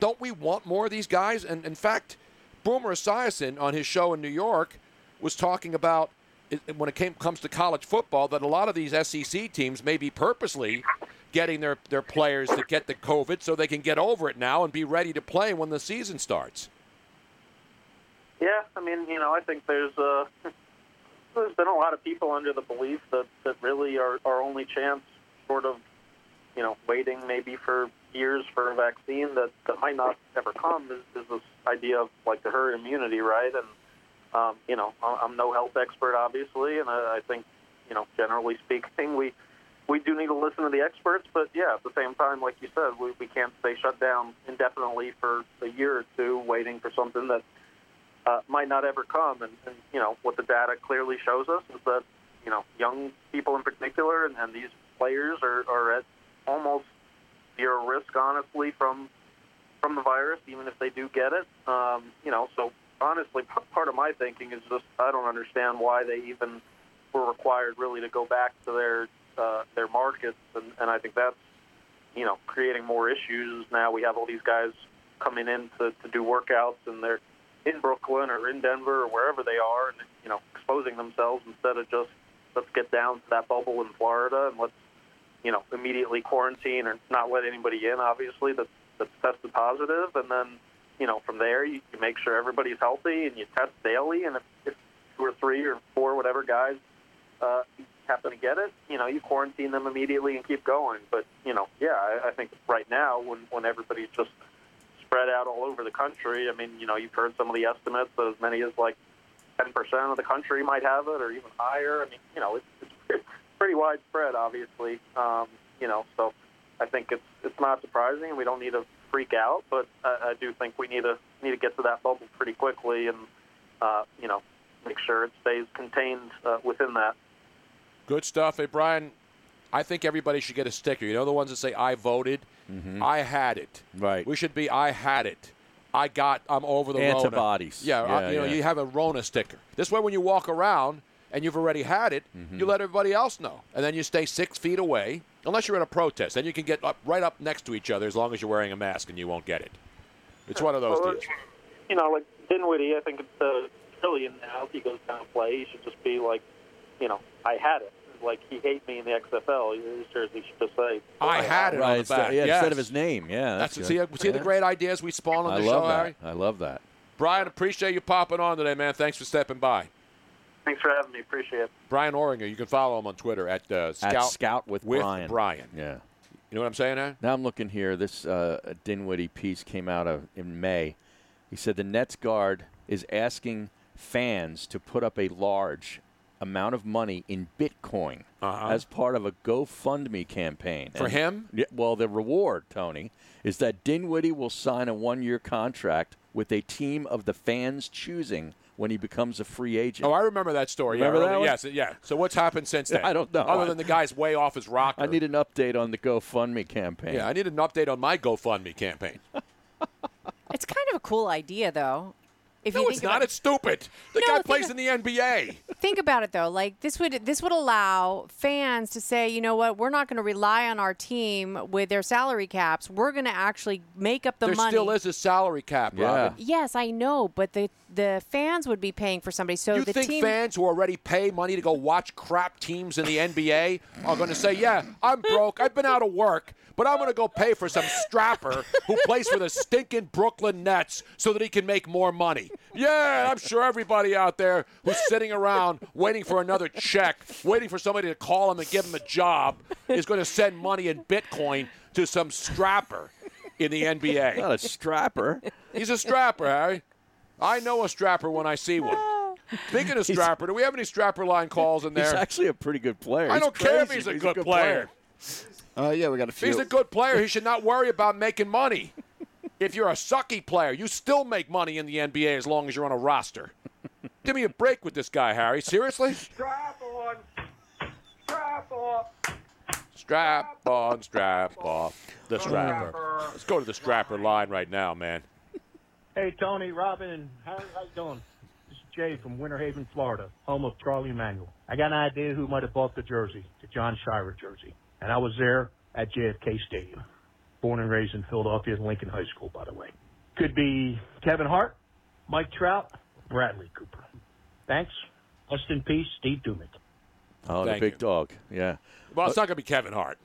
don't we want more of these guys? And in fact, Boomer Esiason on his show in New York was talking about when it came, comes to college football that a lot of these SEC teams may be purposely getting their, their players to get the COVID so they can get over it now and be ready to play when the season starts. Yeah, I mean, you know, I think there's uh, there's been a lot of people under the belief that that really our our only chance, sort of, you know, waiting maybe for years for a vaccine that that might not ever come is, is this idea of like the herd immunity, right? And um, you know, I'm no health expert, obviously, and I, I think, you know, generally speaking, we we do need to listen to the experts, but yeah, at the same time, like you said, we, we can't stay shut down indefinitely for a year or two waiting for something that uh, might not ever come. And, and, you know, what the data clearly shows us is that, you know, young people in particular and, and these players are, are at almost zero risk, honestly, from from the virus, even if they do get it. Um, you know, so honestly, p- part of my thinking is just I don't understand why they even were required really to go back to their uh, their markets, and, and I think that's you know creating more issues. Now we have all these guys coming in to, to do workouts, and they're in Brooklyn or in Denver or wherever they are, and you know exposing themselves instead of just let's get down to that bubble in Florida and let's you know immediately quarantine or not let anybody in. Obviously, that's that's tested positive, and then you know from there you, you make sure everybody's healthy and you test daily, and if, if two or three or four whatever guys uh, happen to get it, you know, you quarantine them immediately and keep going. But you know, yeah, I, I think right now when when everybody's just spread out all over the country, I mean, you know, you've heard some of the estimates that as many as like 10% of the country might have it, or even higher. I mean, you know, it's, it's pretty- pretty widespread, obviously. Um, you know, so I think it's it's not surprising. And we don't need to freak out, but I, I do think we need to need to get to that bubble pretty quickly, and uh, you know, make sure it stays contained uh, within that. Good stuff. Hey, Bryan, I think everybody should get a sticker. You know the ones that say, I voted? I had it. Right. We should be, I had it. I got, I'm over the Rona." Antibodies. Yeah, uh, Yeah, you know, yeah. you have a Rona sticker. This way, when you walk around and you've already had it, Mm-hmm. you let everybody else know. And then you stay six feet away, unless you're in a protest. Then you can get up right up next to each other as long as you're wearing a mask and you won't get it. It's one of those Well, deals. You know, like Dinwiddie, I think it's uh, brilliant now. If he goes down to play, he should just be like, you know, I had it. Like he hates me in the XFL. His jersey should just say, I had it Right, on the instead- back. yeah, yes. instead of his name. Yeah, That's, that's see, good. see the great ideas we spawn on I the love show, that. Harry? I love that. Bryan, appreciate you popping on today, man. Thanks for stepping by. Thanks for having me. Appreciate it. Bryan Ohringer, you can follow him on Twitter at uh, Scout, Scout with Bryan. Bryan. Yeah. You know what I'm saying, Aaron? Now I'm looking here. This uh, Dinwiddie piece came out of in May. He said the Nets guard is asking fans to put up a large amount of money in Bitcoin Uh-huh. as part of a GoFundMe campaign. For And- him? Yeah, well, the reward, Tony, is that Dinwiddie will sign a one-year contract with a team of the fans choosing when he becomes a free agent. Oh, I remember that story. Remember yeah, that early- one? Yes, yeah. So what's happened since then? I don't know. Other than the guy's way off his rocker. I need an update on the GoFundMe campaign. yeah, I need an update on my GoFundMe campaign. It's kind of a cool idea, though. If no, you it's not. about- It's stupid. The No, guy plays of- in the NBA. Think about it though. Like this would this would allow fans to say, you know what, we're not going to rely on our team with their salary caps. We're going to actually make up the there money. There still is a salary cap, Robin. Yes, I know, but the the fans would be paying for somebody. So you the think team fans who already pay money to go watch crap teams in the NBA are going to say, "Yeah, I'm broke. I've been out of work, but I'm going to go pay for some strapper who plays for the stinking Brooklyn Nets so that he can make more money." Yeah, I'm sure everybody out there who's sitting around waiting for another check, waiting for somebody to call him and give him a job, is going to send money in Bitcoin to some strapper in the NBA. Not a strapper. He's a strapper, Harry. I know a strapper when I see one. Speaking of strapper, do we have any strapper line calls in there? He's actually a pretty good player. I don't care if he's a but good, player. Uh, yeah, we got a few. he's a good player, he should not worry about making money. If you're a sucky player, you still make money in the NBA as long as you're on a roster. Give me a break with this guy, Harry. Seriously? Strap on. Strap off. Strap on, strap off. The strapper. Let's go to the strapper line right now, man. Hey, Tony, Robin, how, how you doing? This is Jay from Winter Haven, Florida, home of Charlie Emanuel. I got an idea who might have bought the jersey, the John Sciarra jersey. And I was there at JFK Stadium. Born and raised in Philadelphia, Lincoln High School, by the way. Could be Kevin Hart, Mike Trout, Bradley Cooper. Thanks. Rest in peace, Steve Dumick. Oh, Thank the big you. dog. Yeah. Well, it's uh, not going to be Kevin Hart.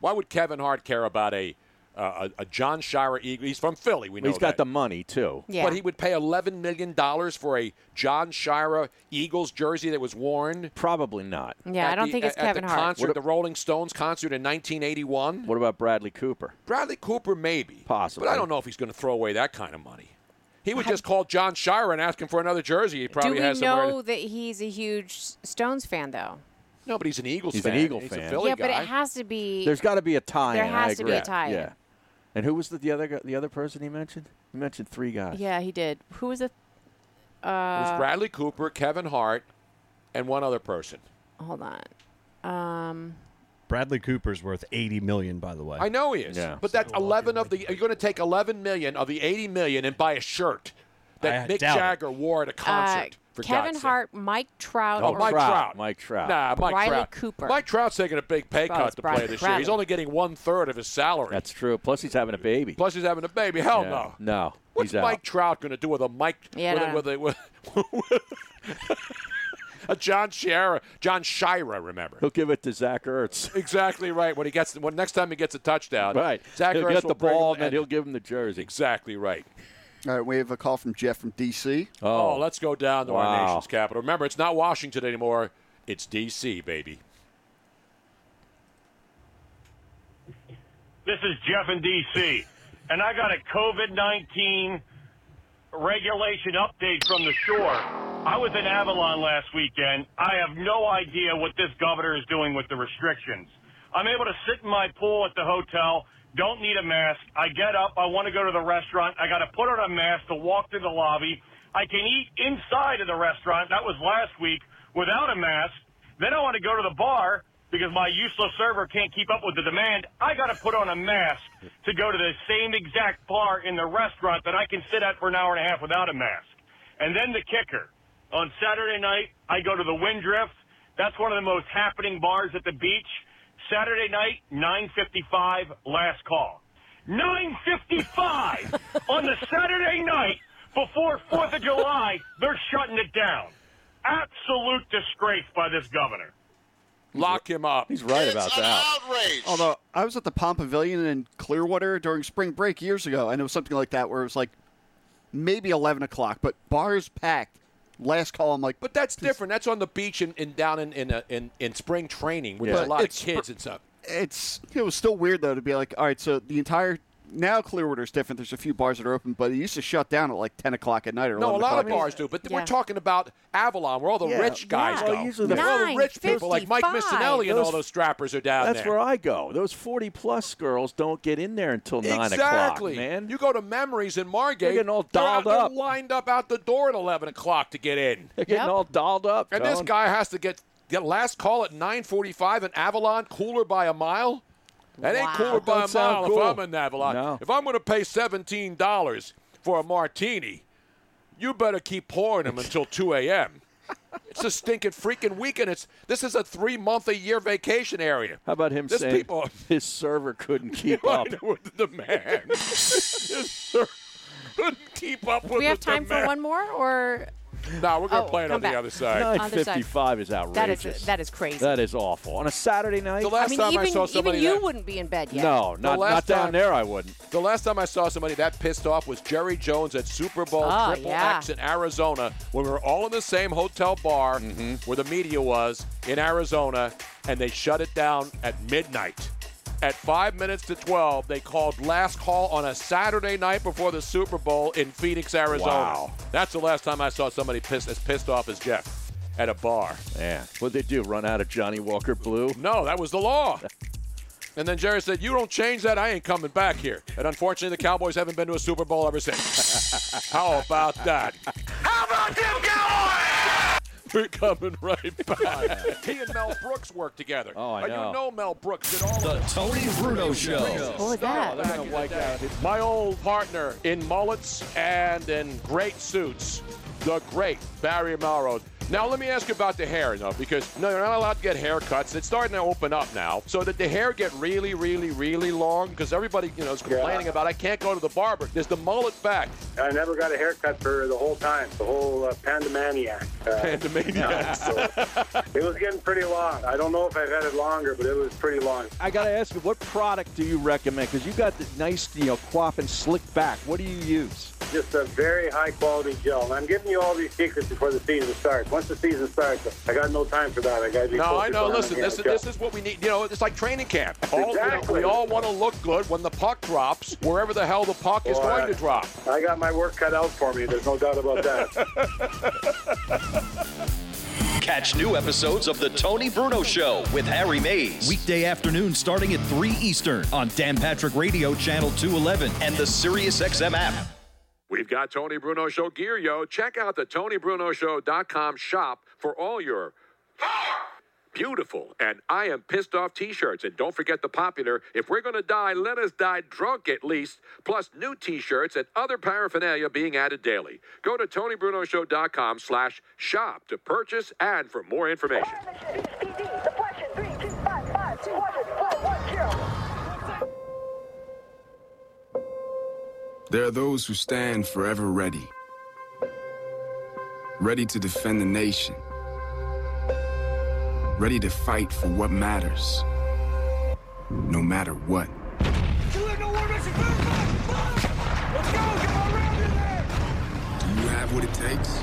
Why would Kevin Hart care about a uh, a, a John Sciarra Eagle? He's from Philly. We know He's got that. the money too. Yeah. But he would pay eleven million dollars for a John Sciarra Eagles jersey that was worn. Probably not. Yeah, I don't the- think it's at Kevin the Hart. Concert, What the Rolling Stones concert in 1981. What about Bradley Cooper? Bradley Cooper, maybe. Possibly. But I don't know if he's going to throw away that kind of money. He would just call John Sciarra and ask him for another jersey. He probably Do we has somewhere. know that he's a huge Stones fan, though? No, but he's an Eagles He's fan. an Eagle he's fan. A Philly yeah, but it has to be. There's got to be a tie-in. There I has to be a agree. tie-in. Yeah. And who was the, the other guy, the other person he mentioned? He mentioned three guys. Yeah, he did. Who was it? it was Uh, Bradley Cooper, Kevin Hart, and one other person. hold on. Um, Bradley Cooper's worth 80 million, by the way. I know he is. Yeah. But that's 11 of the. You're going to take 11 million of the 80 million and buy a shirt that I Mick doubt it. Jagger wore at a concert. For Kevin God's sake. Hart, Mike Trout, Oh, or Mike Trout. Mike Trout. Nah, Mike Riley Trout. Cooper. Mike Trout's taking a big pay Well, cut it's to play Bradley this year. He's only getting one third of his salary. That's true. Plus, he's having a baby. Plus, he's having a baby. Hell Yeah. no. No. What's he's out. Mike Trout going to do with a Mike? Yeah, with, no. a, with, a, with a John Sciarra, John Sciarra. Remember? He'll give it to Zach Ertz. Exactly right. When he gets when next time he gets a touchdown, Right. Zach he'll Ertz get the bring ball in. and he'll give him the jersey. Exactly right. All right, we have a call from Jeff from D.C. Oh. oh, let's go down to our nation's capital. Remember, it's not Washington anymore. It's D.C., baby. This is Jeff in D.C., and I got a COVID 19 regulation update from the shore. I was in Avalon last weekend. I have no idea what this governor is doing with the restrictions. I'm able to sit in my pool at the hotel, don't need a mask. I get up, I want to go to the restaurant. I got to put on a mask to walk through the lobby. I can eat inside of the restaurant. That was last week without a mask. Then I want to go to the bar because my useless server can't keep up with the demand. I got to put on a mask to go to the same exact bar in the restaurant that I can sit at for an hour and a half without a mask. And then the kicker. On Saturday night, I go to the Windrift. That's one of the most happening bars at the beach. Saturday night, 9:55, last call. 9:55 on the Saturday night before 4th of July, they're shutting it down. Absolute disgrace by this governor. Lock him up. He's right about that. Although I was at the Palm Pavilion in Clearwater during spring break years ago, and it was something like that where it was like maybe 11 o'clock, but bars packed. Last call, I'm like, But that's different. That's on the beach in, in down in in, uh, in in spring training with Yeah. a lot of kids and stuff. it's it was still weird though to be like, all right, so the entire now Clearwater's different. There's a few bars that are open, but it used to shut down at like 10 o'clock at night or No, a lot of bars do, but we're talking about Avalon, where all the Yeah, rich guys yeah. go. Well, usually the- all the rich people like Mike 9:55. Missanelli and all Those- those strappers are down That's there. That's where I go. Those 40 plus girls don't get in there until 9 o'clock, exactly, man. You go to Memories in Margate. They're getting all they're dolled they're up. lined up out the door at 11 o'clock to get in. They're getting Yep. all dolled up. And this guy has to get get last call at 9:45 in Avalon, cooler by a mile. That ain't Wow. cooler by a Don't mile cool. if I'm in Avalon. No. If I'm going to pay seventeen dollars for a martini, you better keep pouring them until 2 a.m. It's a stinking freaking weekend. It's this is a three month a year vacation area. How about him This saying people- his server couldn't keep up? With the demand. His server couldn't keep up with the man. Do we have the time for one more, or No, we're going to Oh, play it come on the other side. On the side. 955 is that outrageous. is that is crazy. That is awful. On a Saturday night? The last I mean, time even I saw somebody even you that- wouldn't be in bed yet. no, not, last not down time- there I wouldn't. The last time I saw somebody that pissed off was Jerry Jones at Super Bowl Oh, Triple yeah. X in Arizona when we were all in the same hotel bar mm-hmm. where the media was in Arizona, and they shut it down at midnight. At five minutes to 12, they called last call on a Saturday night before the Super Bowl in Phoenix, Arizona. Wow. That's the last time I saw somebody pissed, as pissed off as Jeff at a bar. Yeah. What'd they do? Run out of Johnnie Walker Blue? No, that was the law. And then Jerry said, You don't change that, I ain't coming back here. And unfortunately, the Cowboys haven't been to a Super Bowl ever since. How about that? How about them Cowboys? We're coming right back. he and Mel Brooks work together. Oh, I know. you know Mel Brooks did all The of Tony Bruno Show. What was that? Back in. My old partner in mullets and in great suits, the great Barry Melrose. Now, let me ask you about the hair, though, because no, you're not allowed to get haircuts. It's starting to open up now. So did the hair get really, really, really long? Because everybody, you know, is complaining about I can't go to the barber. There's the mullet back. I never got a haircut for the whole time, the whole uh, pandemaniac. Uh, Pandemaniac. yeah, so it was getting pretty long. I don't know if I've had it longer, but it was pretty long. I got to ask you, what product do you recommend? Because you got the nice, you know, quaff and slick back. What do you use? Just a very high quality gel. And I'm giving you all these secrets before the season starts. Once the season starts, I got no time for that. I got to be No, I focused know. on Listen, the this is NHL. this is what we need. You know, it's like training camp. All, you know, Exactly. we all want to look good when the puck drops, wherever the hell the puck is going I- to drop. I got my work cut out for me. There's no doubt about that. Catch new episodes of The Tony Bruno Show with Harry Mayes. Weekday afternoon starting at 3 Eastern on Dan Patrick Radio Channel 211 and the SiriusXM app. We've got Tony Bruno Show gear, yo. Check out the TonyBrunoShow.com shop for all your beautiful and I am pissed off t-shirts. And don't forget the popular, if we're to die, let us die drunk at least, plus new t-shirts and other paraphernalia being added daily. Go to TonyBrunoShow.com slash shop to purchase and for more information. There are those who stand forever ready, ready to defend the nation, ready to fight for what matters, no matter what. Do you have what it takes?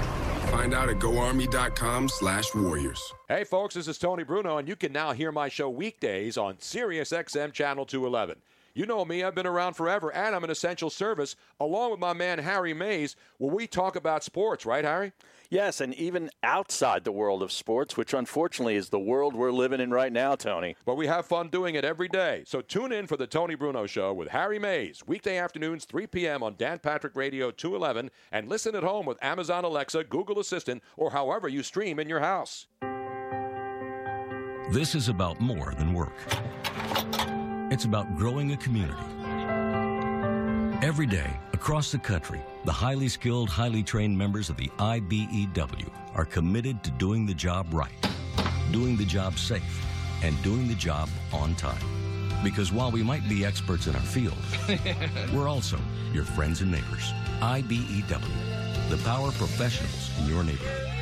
Find out at goarmy.com slash warriors. Hey, folks, this is Tony Bruno, and you can now hear my show weekdays on SiriusXM Channel 211. You know me, I've been around forever, and I'm an essential service, along with my man Harry Mayes, where we talk about sports, right, Harry? Yes, and even outside the world of sports, which unfortunately is the world we're living in right now, Tony. But we have fun doing it every day. So tune in for the Tony Bruno Show with Harry Mayes, weekday afternoons, 3 p.m. on Dan Patrick Radio 211, and listen at home with Amazon Alexa, Google Assistant, or however you stream in your house. This is about more than work. It's about growing a community. Every day, across the country, the highly skilled, highly trained members of the IBEW are committed to doing the job right, doing the job safe, and doing the job on time. Because while we might be experts in our field, we're also your friends and neighbors. IBEW, the power professionals in your neighborhood.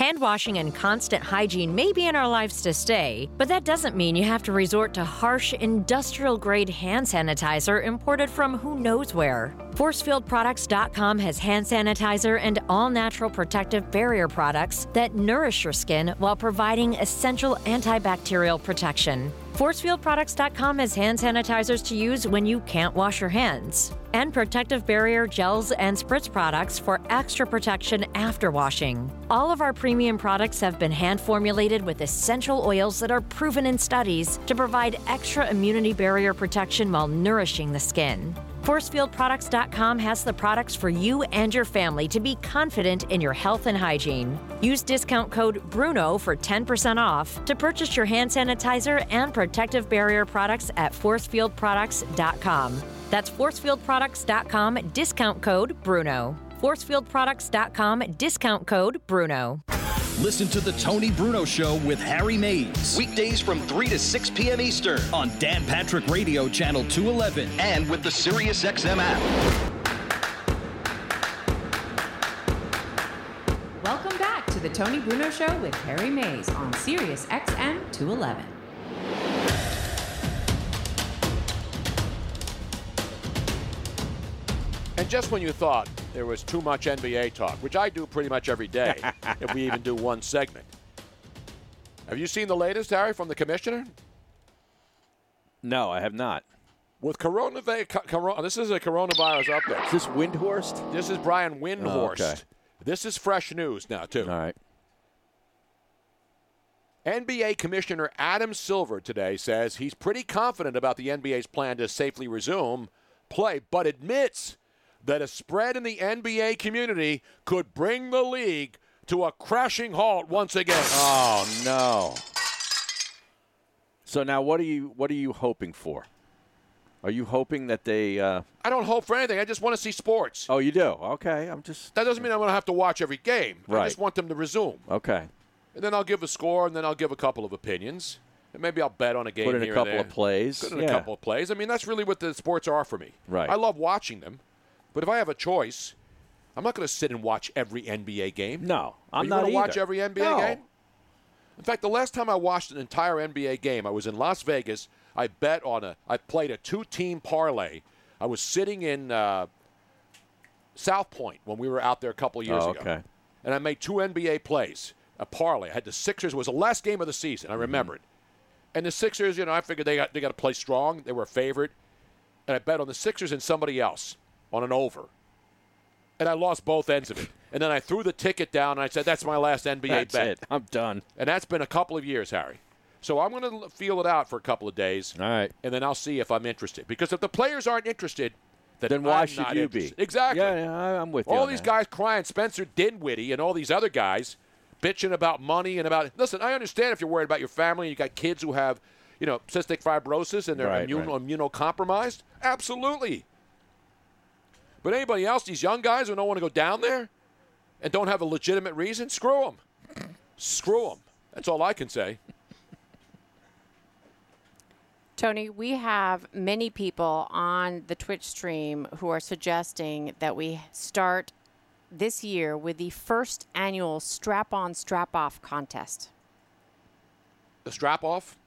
Hand washing and constant hygiene may be in our lives to stay, but that doesn't mean you have to resort to harsh, industrial grade hand sanitizer imported from who knows where. ForcefieldProducts.com has hand sanitizer and all natural protective barrier products that nourish your skin while providing essential antibacterial protection. ForcefieldProducts.com has hand sanitizers to use when you can't wash your hands, and protective barrier gels and spritz products for extra protection after washing. All of our premium products have been hand formulated with essential oils that are proven in studies to provide extra immunity barrier protection while nourishing the skin. ForcefieldProducts.com has the products for you and your family to be confident in your health and hygiene. Use discount code BRUNO for 10% off to purchase your hand sanitizer and protective barrier products at ForcefieldProducts.com. That's ForcefieldProducts.com, discount code BRUNO. ForcefieldProducts.com, discount code BRUNO. Listen to The Tony Bruno Show with Harry Mayes. Weekdays from 3 to 6 p.m. Eastern on Dan Patrick Radio Channel 211 and with the SiriusXM app. Welcome back to the Tony Bruno Show with Harry Mayes on Sirius XM 211. And just when you thought there was too much NBA talk, which I do pretty much every day, if we even do one segment. Have you seen the latest, Harry, from the commissioner? No, I have not. With coronavirus, corona, this is a coronavirus update. Is this Windhorst? This is Brian Windhorst. Oh, okay. This is fresh news now, too. All right. NBA Commissioner Adam Silver today says he's pretty confident about the NBA's plan to safely resume play, but admits that a spread in the NBA community could bring the league to a crashing halt once again. Oh no. So now, what are you what are you hoping for? Are you hoping that they? Uh, I don't hope for anything. I just want to see sports. oh, you do. Okay, I'm just That doesn't mean I'm going to have to watch every game. Right. I just want them to resume. okay. And then I'll give a score, and then I'll give a couple of opinions. And maybe I'll bet on a game Put in a couple of plays. Put in Yeah. a couple of plays. I mean, that's really what the sports are for me. Right. I love watching them, but if I have a choice, I'm not going to sit and watch every NBA game. No, I'm Are you not gonna watch either. every NBA No. game? In fact, the last time I watched an entire NBA game, I was in Las Vegas. I bet on a. I played a two-team parlay. I was sitting in uh, South Point when we were out there a couple of years Oh, ago, okay. and I made two NBA plays. A parlay. I had the Sixers. It was the last game of the season. I Mm-hmm. remember it. And the Sixers, you know, I figured they got they got to play strong. They were a favorite, and I bet on the Sixers and somebody else on an over. And I lost both ends of it. And then I threw the ticket down and I said, "That's my last NBA That's bet." it. I'm done. And that's been a couple of years, Harry. So I'm going to feel it out for a couple of days. All right. And then I'll see if I'm interested. Because if the players aren't interested, then, Then why I'm should you interested. be? Exactly. Yeah, yeah, I'm with you. All these that. guys crying, Spencer Dinwiddie and all these other guys bitching about money and about. Listen, I understand if you're worried about your family and you got kids who have, you know, cystic fibrosis and they're Right, immune, right. immunocompromised. Absolutely. But anybody else, these young guys who don't want to go down there and don't have a legitimate reason, screw them. Screw them. That's all I can say. Tony, we have many people on the Twitch stream who are suggesting that we start this year with the first annual strap on, strap off contest. The strap off?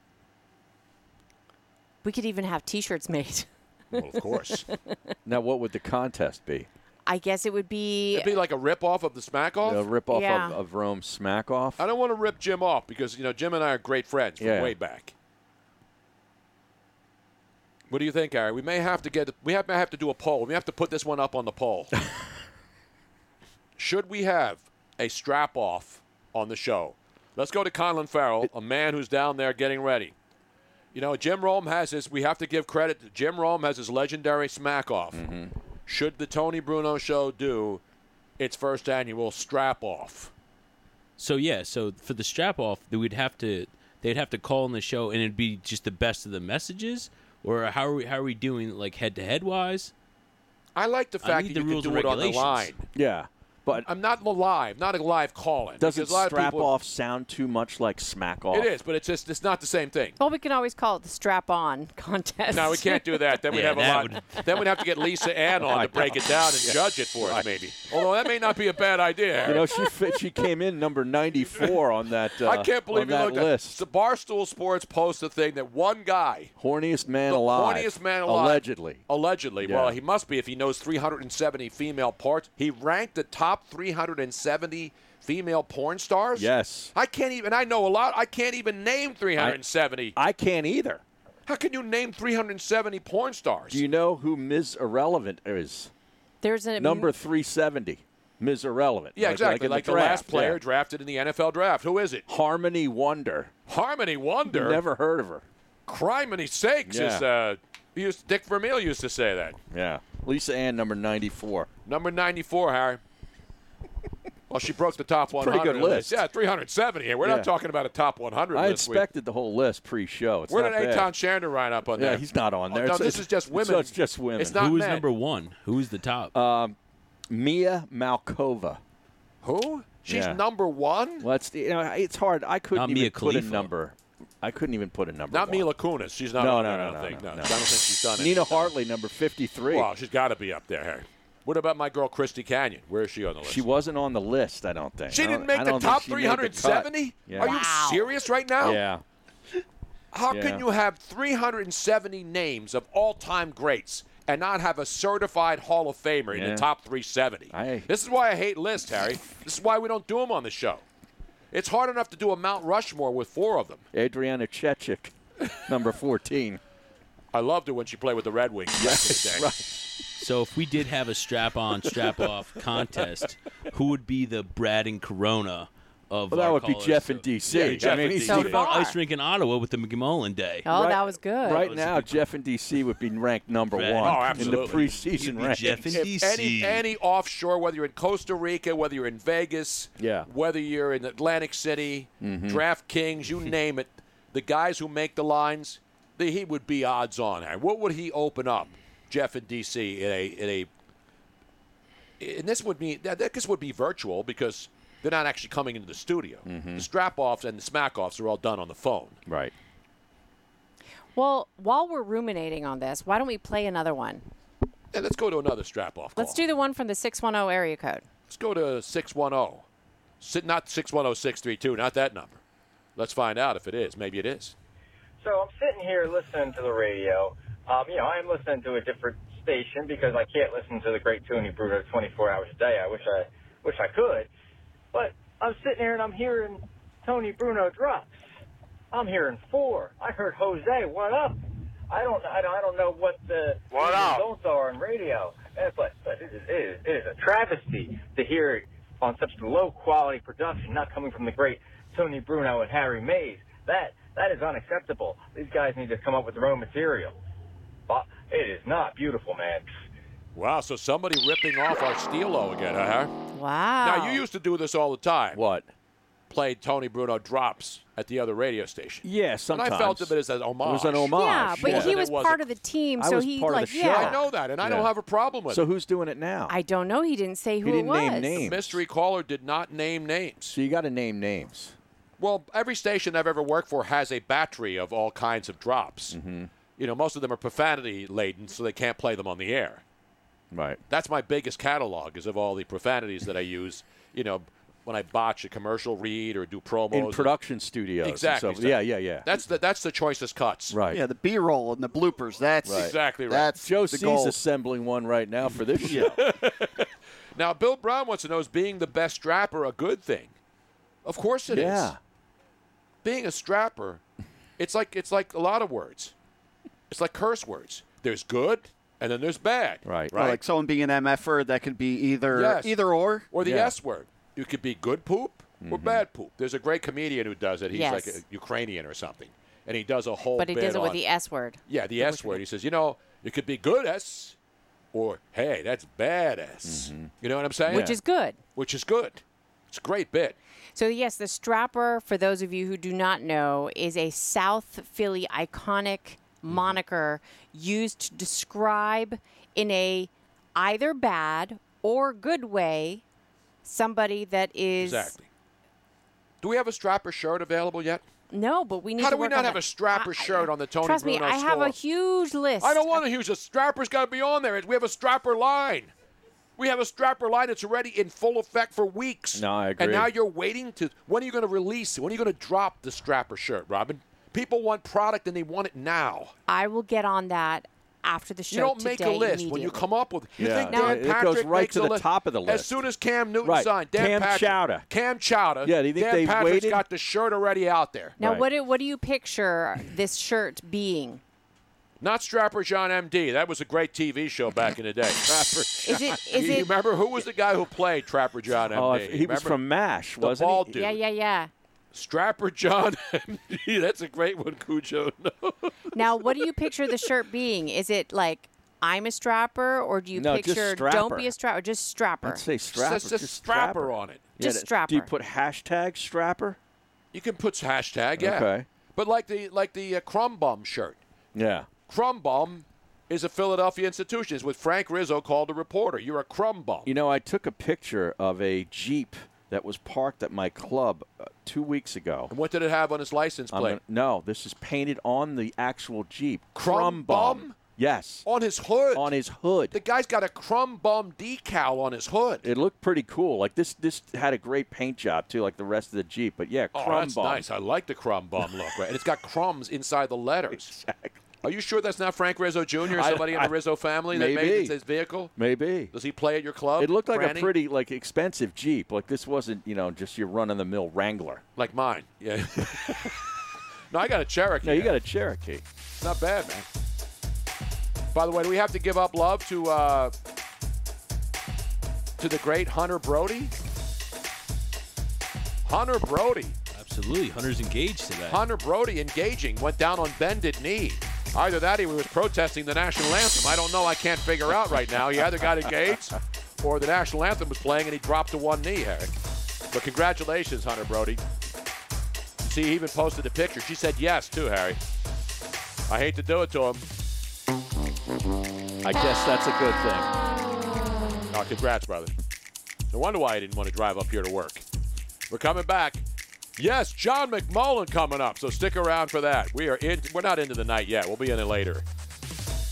We could even have t shirts made. Well, of course. Now, what would the contest be? I guess it would be. It'd be like a rip off of the smack off. A rip off Yeah. of, of Rome smack off? I don't want to rip Jim off because you know Jim and I are great friends from Yeah. way back. What do you think, Harry? We may have to get we have, may have to do a poll. We have to put this one up on the poll. Should we have a strap off on the show? Let's go to Conlon Farrell, a man who's down there getting ready. You know, Jim Rome has his. We have to give credit. to Jim Rome has his legendary smack off. Mm-hmm. Should the Tony Bruno Show do its first annual strap off? So yeah, so for the strap off, they would have to they'd have to call in the show, and it'd be just the best of the messages, or how are we how are we doing like head to head wise? I like the fact that the you rules can and do it on the regulations. line. Yeah, but I'm not live, not a live call-in. does because it a lot of strap people- off sound too much like smack off? It is, but it's just it's not the same thing. Well, we can always call it the strap on contest. No, we can't do that. Then we'd Yeah, have a that lot. Then we'd have to get Lisa Ann on to break it down and Yeah. judge it for us, maybe. Although that may not be a bad idea. You know, she fit, she came in number 94 on that. Uh, I can't believe on you that looked at list. the Barstool Sports post a thing that one guy, Horniest man the alive. horniest man alive, Allegedly. allegedly. Yeah. Well, he must be if he knows 370 female parts. He ranked the top 370 female porn stars. Yes. I can't even. I know a lot. I can't even name 370. I can't either. How can you name 370 porn stars? Do you know who Ms. Irrelevant is? There's a Number 370. Ms. Irrelevant. yeah, Like- exactly. in Like, the, draft, last player yeah. drafted in the NFL draft. Who is it? Harmony Wonder. Harmony Wonder. Never heard of her. Criminy sakes Yeah. is uh, used, Dick Vermeil used to say that. Yeah. Lisa Ann, number 94. Number 94, Harry. Well, she broke the top Pretty 100 good list. Yeah, 370 here. We're Yeah. not talking about a top 100 I list. We- expected the whole list pre-show. It's Where not did bad. Eytan Shander line up on that. Yeah, there? he's not on Oh, there. no, It's- this is just women. So it's just women. It's not Who is men. number one? Who's the top? Um, Mia Malkova. Who? She's Yeah. number one? Well, it's you know it's hard. I couldn't Not even Mia put a Khalifa. number. I couldn't even put a number. Not one. Mila Kunis. She's not No, on no, there, no, no, no, No, no. I don't think she's done it. Nina Hartley, number 53. Well, she's got to be up there, Harry. What about my girl Christy Canyon? Where is she on the list? She wasn't on the list. I don't think. She don't- didn't make the top she made the cut. 370? Yeah. Are you serious right now? Yeah. How Yeah. can you have 370 names of all-time greats and not have a certified Hall of Famer in the top 370? This is why I hate lists, Harry. This is why we don't do them on the show. It's hard enough to do a Mount Rushmore with four of them. Adriana Chechik, number 14. I loved her when she played with the Red Wings back in the day. So if we did have a strap on, strap off contest, who would be the Brad and Corona of Well, that our would be. Jeff in D.C. Yeah, I mean, in he's DC. What about far. ice rink in Ottawa with the McMullen day? Oh, Right- that was good. Right now, Jeff in D.C. would be ranked number Right. one Oh, in the preseason be rankings. Jeff in If any any offshore, whether you're in Costa Rica, whether you're in Vegas, Yeah. whether you're in Atlantic City, Mhm. DraftKings, you name it, the guys who make the lines, the, he would be odds on. What would he open up, Jeff in DC, in a in a? And this would be that this would be virtual because they're not actually coming into the studio. Mm-hmm. The strap offs and the smack offs are all done on the phone. Right. Well, while we're ruminating on this, why don't we play another one? And let's go to another strap off. Let's do the one from the 610 area code. Let's go to 610. Not 610 632, not that number. Let's find out if it is. Maybe it is. So I'm sitting here listening to the radio. Um, you know, I am listening to a different station because I can't listen to the great Tony Bruno 24 hours a day. I wish I wish I could, but I'm sitting here and I'm hearing Tony Bruno drops. I'm hearing four. I heard Jose. What up? I don't. I don't, I don't know what the What up? results are on radio. Eh, But, but it, is, it, is, it is a travesty to hear it on such low quality production, not coming from the great Tony Bruno and Harry Mayes. That that is unacceptable. These guys need to come up with their own material. But it is not beautiful, man. Wow, so somebody ripping off our Steelo again, huh? Wow. Now, you used to do this all the time. What? Played Tony Bruno drops at the other radio station. Yeah, And. I felt of it as an homage. It was an homage. Yeah, but yeah. he was wasn't- part of the team, I so was he part of like the yeah. I know that, and I Yeah. don't have a problem with So it. So who's doing it now? I don't know. He didn't say who He didn't it was. name names. Mystery caller did not name names. So you got to name names. Well, every station I've ever worked for has a battery of all kinds of drops. Mm-hmm. You know, most of them are profanity laden, so they can't play them on the air. Right. That's my biggest catalog is of all the profanities that I use. You know, when I botch a commercial read or do promos In production studios. and Exactly. Yeah, yeah, yeah. That's the that's the choicest cuts. Right. Yeah, the B-roll and the bloopers. That's Right. Exactly right. That's Joe the C's gold. assembling one right now for this show. Now, Bill Brown wants to know: Is being the best strapper a good thing? Of course it is. Yeah. Being a strapper, it's like it's like a lot of words. It's like curse words. There's good, and then there's bad. Right. Or like someone being an MFer, that could be either Yes. either or. Or the Yeah. S word. You could be good poop or Mm-hmm. bad poop. There's a great comedian who does it. He's like a Ukrainian or something, and he does a whole. But he bit does it with on- the S word. Yeah, the S word. He says, you know, it could be good S, or hey, that's bad S. Mm-hmm. You know what I'm saying? Which is good. Which is good. It's a great bit. So yes, the strapper, for those of you who do not know, is a South Philly iconic Mm-hmm. moniker used to describe in a either bad or good way somebody that is Exactly. Do we have a strapper shirt available yet? no, but we need How to do we not have that. a strapper I- shirt on the Tony Trust Bruno me, I have a huge list. I don't want a huge. a strapper's got to be on there. We have a strapper line. We have a strapper line that's already in full effect for weeks. No, I agree. And now you're waiting to when are you going to release it? When are you going to drop the strapper shirt, Robin? People want product and they want it now. I will get on that after the show You don't make a list when you come up with. You Yeah. think No, Dan it goes Patrick right makes to the list? top of the list As soon as Cam Newton Right. signed, Dan Cam Patrick, Chowder. Cam Chowder. Yeah, do you think Dan they Patrick's waited? got the shirt already out there. Now, what do what do you picture this shirt being? Not Strapper John M.D. That was a great TV show back in the day. Trapper Is it- is you, it- you remember who was the guy who played Trapper John M.D.? Oh, if- he was from MASH, the wasn't he? dude. Yeah, yeah, yeah. Strapper John M.D. That's a great one, Cujo. No. Now, what do you picture the shirt being? Is it like I'm a strapper, or do you No, picture don't be a strapper, just strapper? I'd say strapper. Just- just strapper on it. Yeah, Just strapper. Do you put hashtag strapper? You can put hashtag, yeah. Okay. But like the like the uh, Crumb Bum shirt. Yeah. Crumb Bum is a Philadelphia institution. It's what Frank Rizzo called a reporter. You're a crumb bum. You know, I took a picture of a Jeep that was parked at my club uh, two weeks ago. And what did it have on its license plate? gonna- no, this is painted on the actual Jeep. Crumb bum? Yes. On his hood. On his hood. The guy's got a crumb bum decal on his hood. It looked pretty cool. Like this, this had a great paint job too, like the rest of the Jeep. But yeah, crumb Oh, crumb that's bum. nice. I like the crumb bum look. Right? And it's got crumbs inside the letters. Exactly. Are you sure that's not Frank Rizzo Jr. or I- somebody in the Rizzo family that made Maybe. it his vehicle? Maybe. Does he play at your club? It looked like Franny? a pretty, like expensive Jeep. Like this wasn't, you know, just your run-of-the-mill Wrangler. like mine. Yeah. no, I got a Cherokee. No, you got a Cherokee. It's Not bad, man. By the way, do we have to give up love to uh, to the great Hunter Brody? Hunter Brody. Absolutely. Hunter's engaged today. Hunter Brody engaging went down on bended knee. Either that or he was protesting the national anthem. I don't know. I can't figure out right now. He either got engaged or the national anthem was playing and he dropped to one knee, Harry. But congratulations, Hunter Brody. See, he even posted a picture. She said yes, too, Harry. I hate to do it to him. I guess that's a good thing. Oh, congrats, brother. No wonder why I didn't want to drive up here to work. We're coming back. Yes, John McMullen coming up, so stick around for that. We are in. We're not into the night yet. We'll be in it later.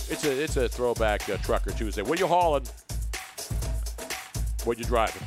It's a it's a throwback uh, trucker Tuesday. What you hauling? What you driving?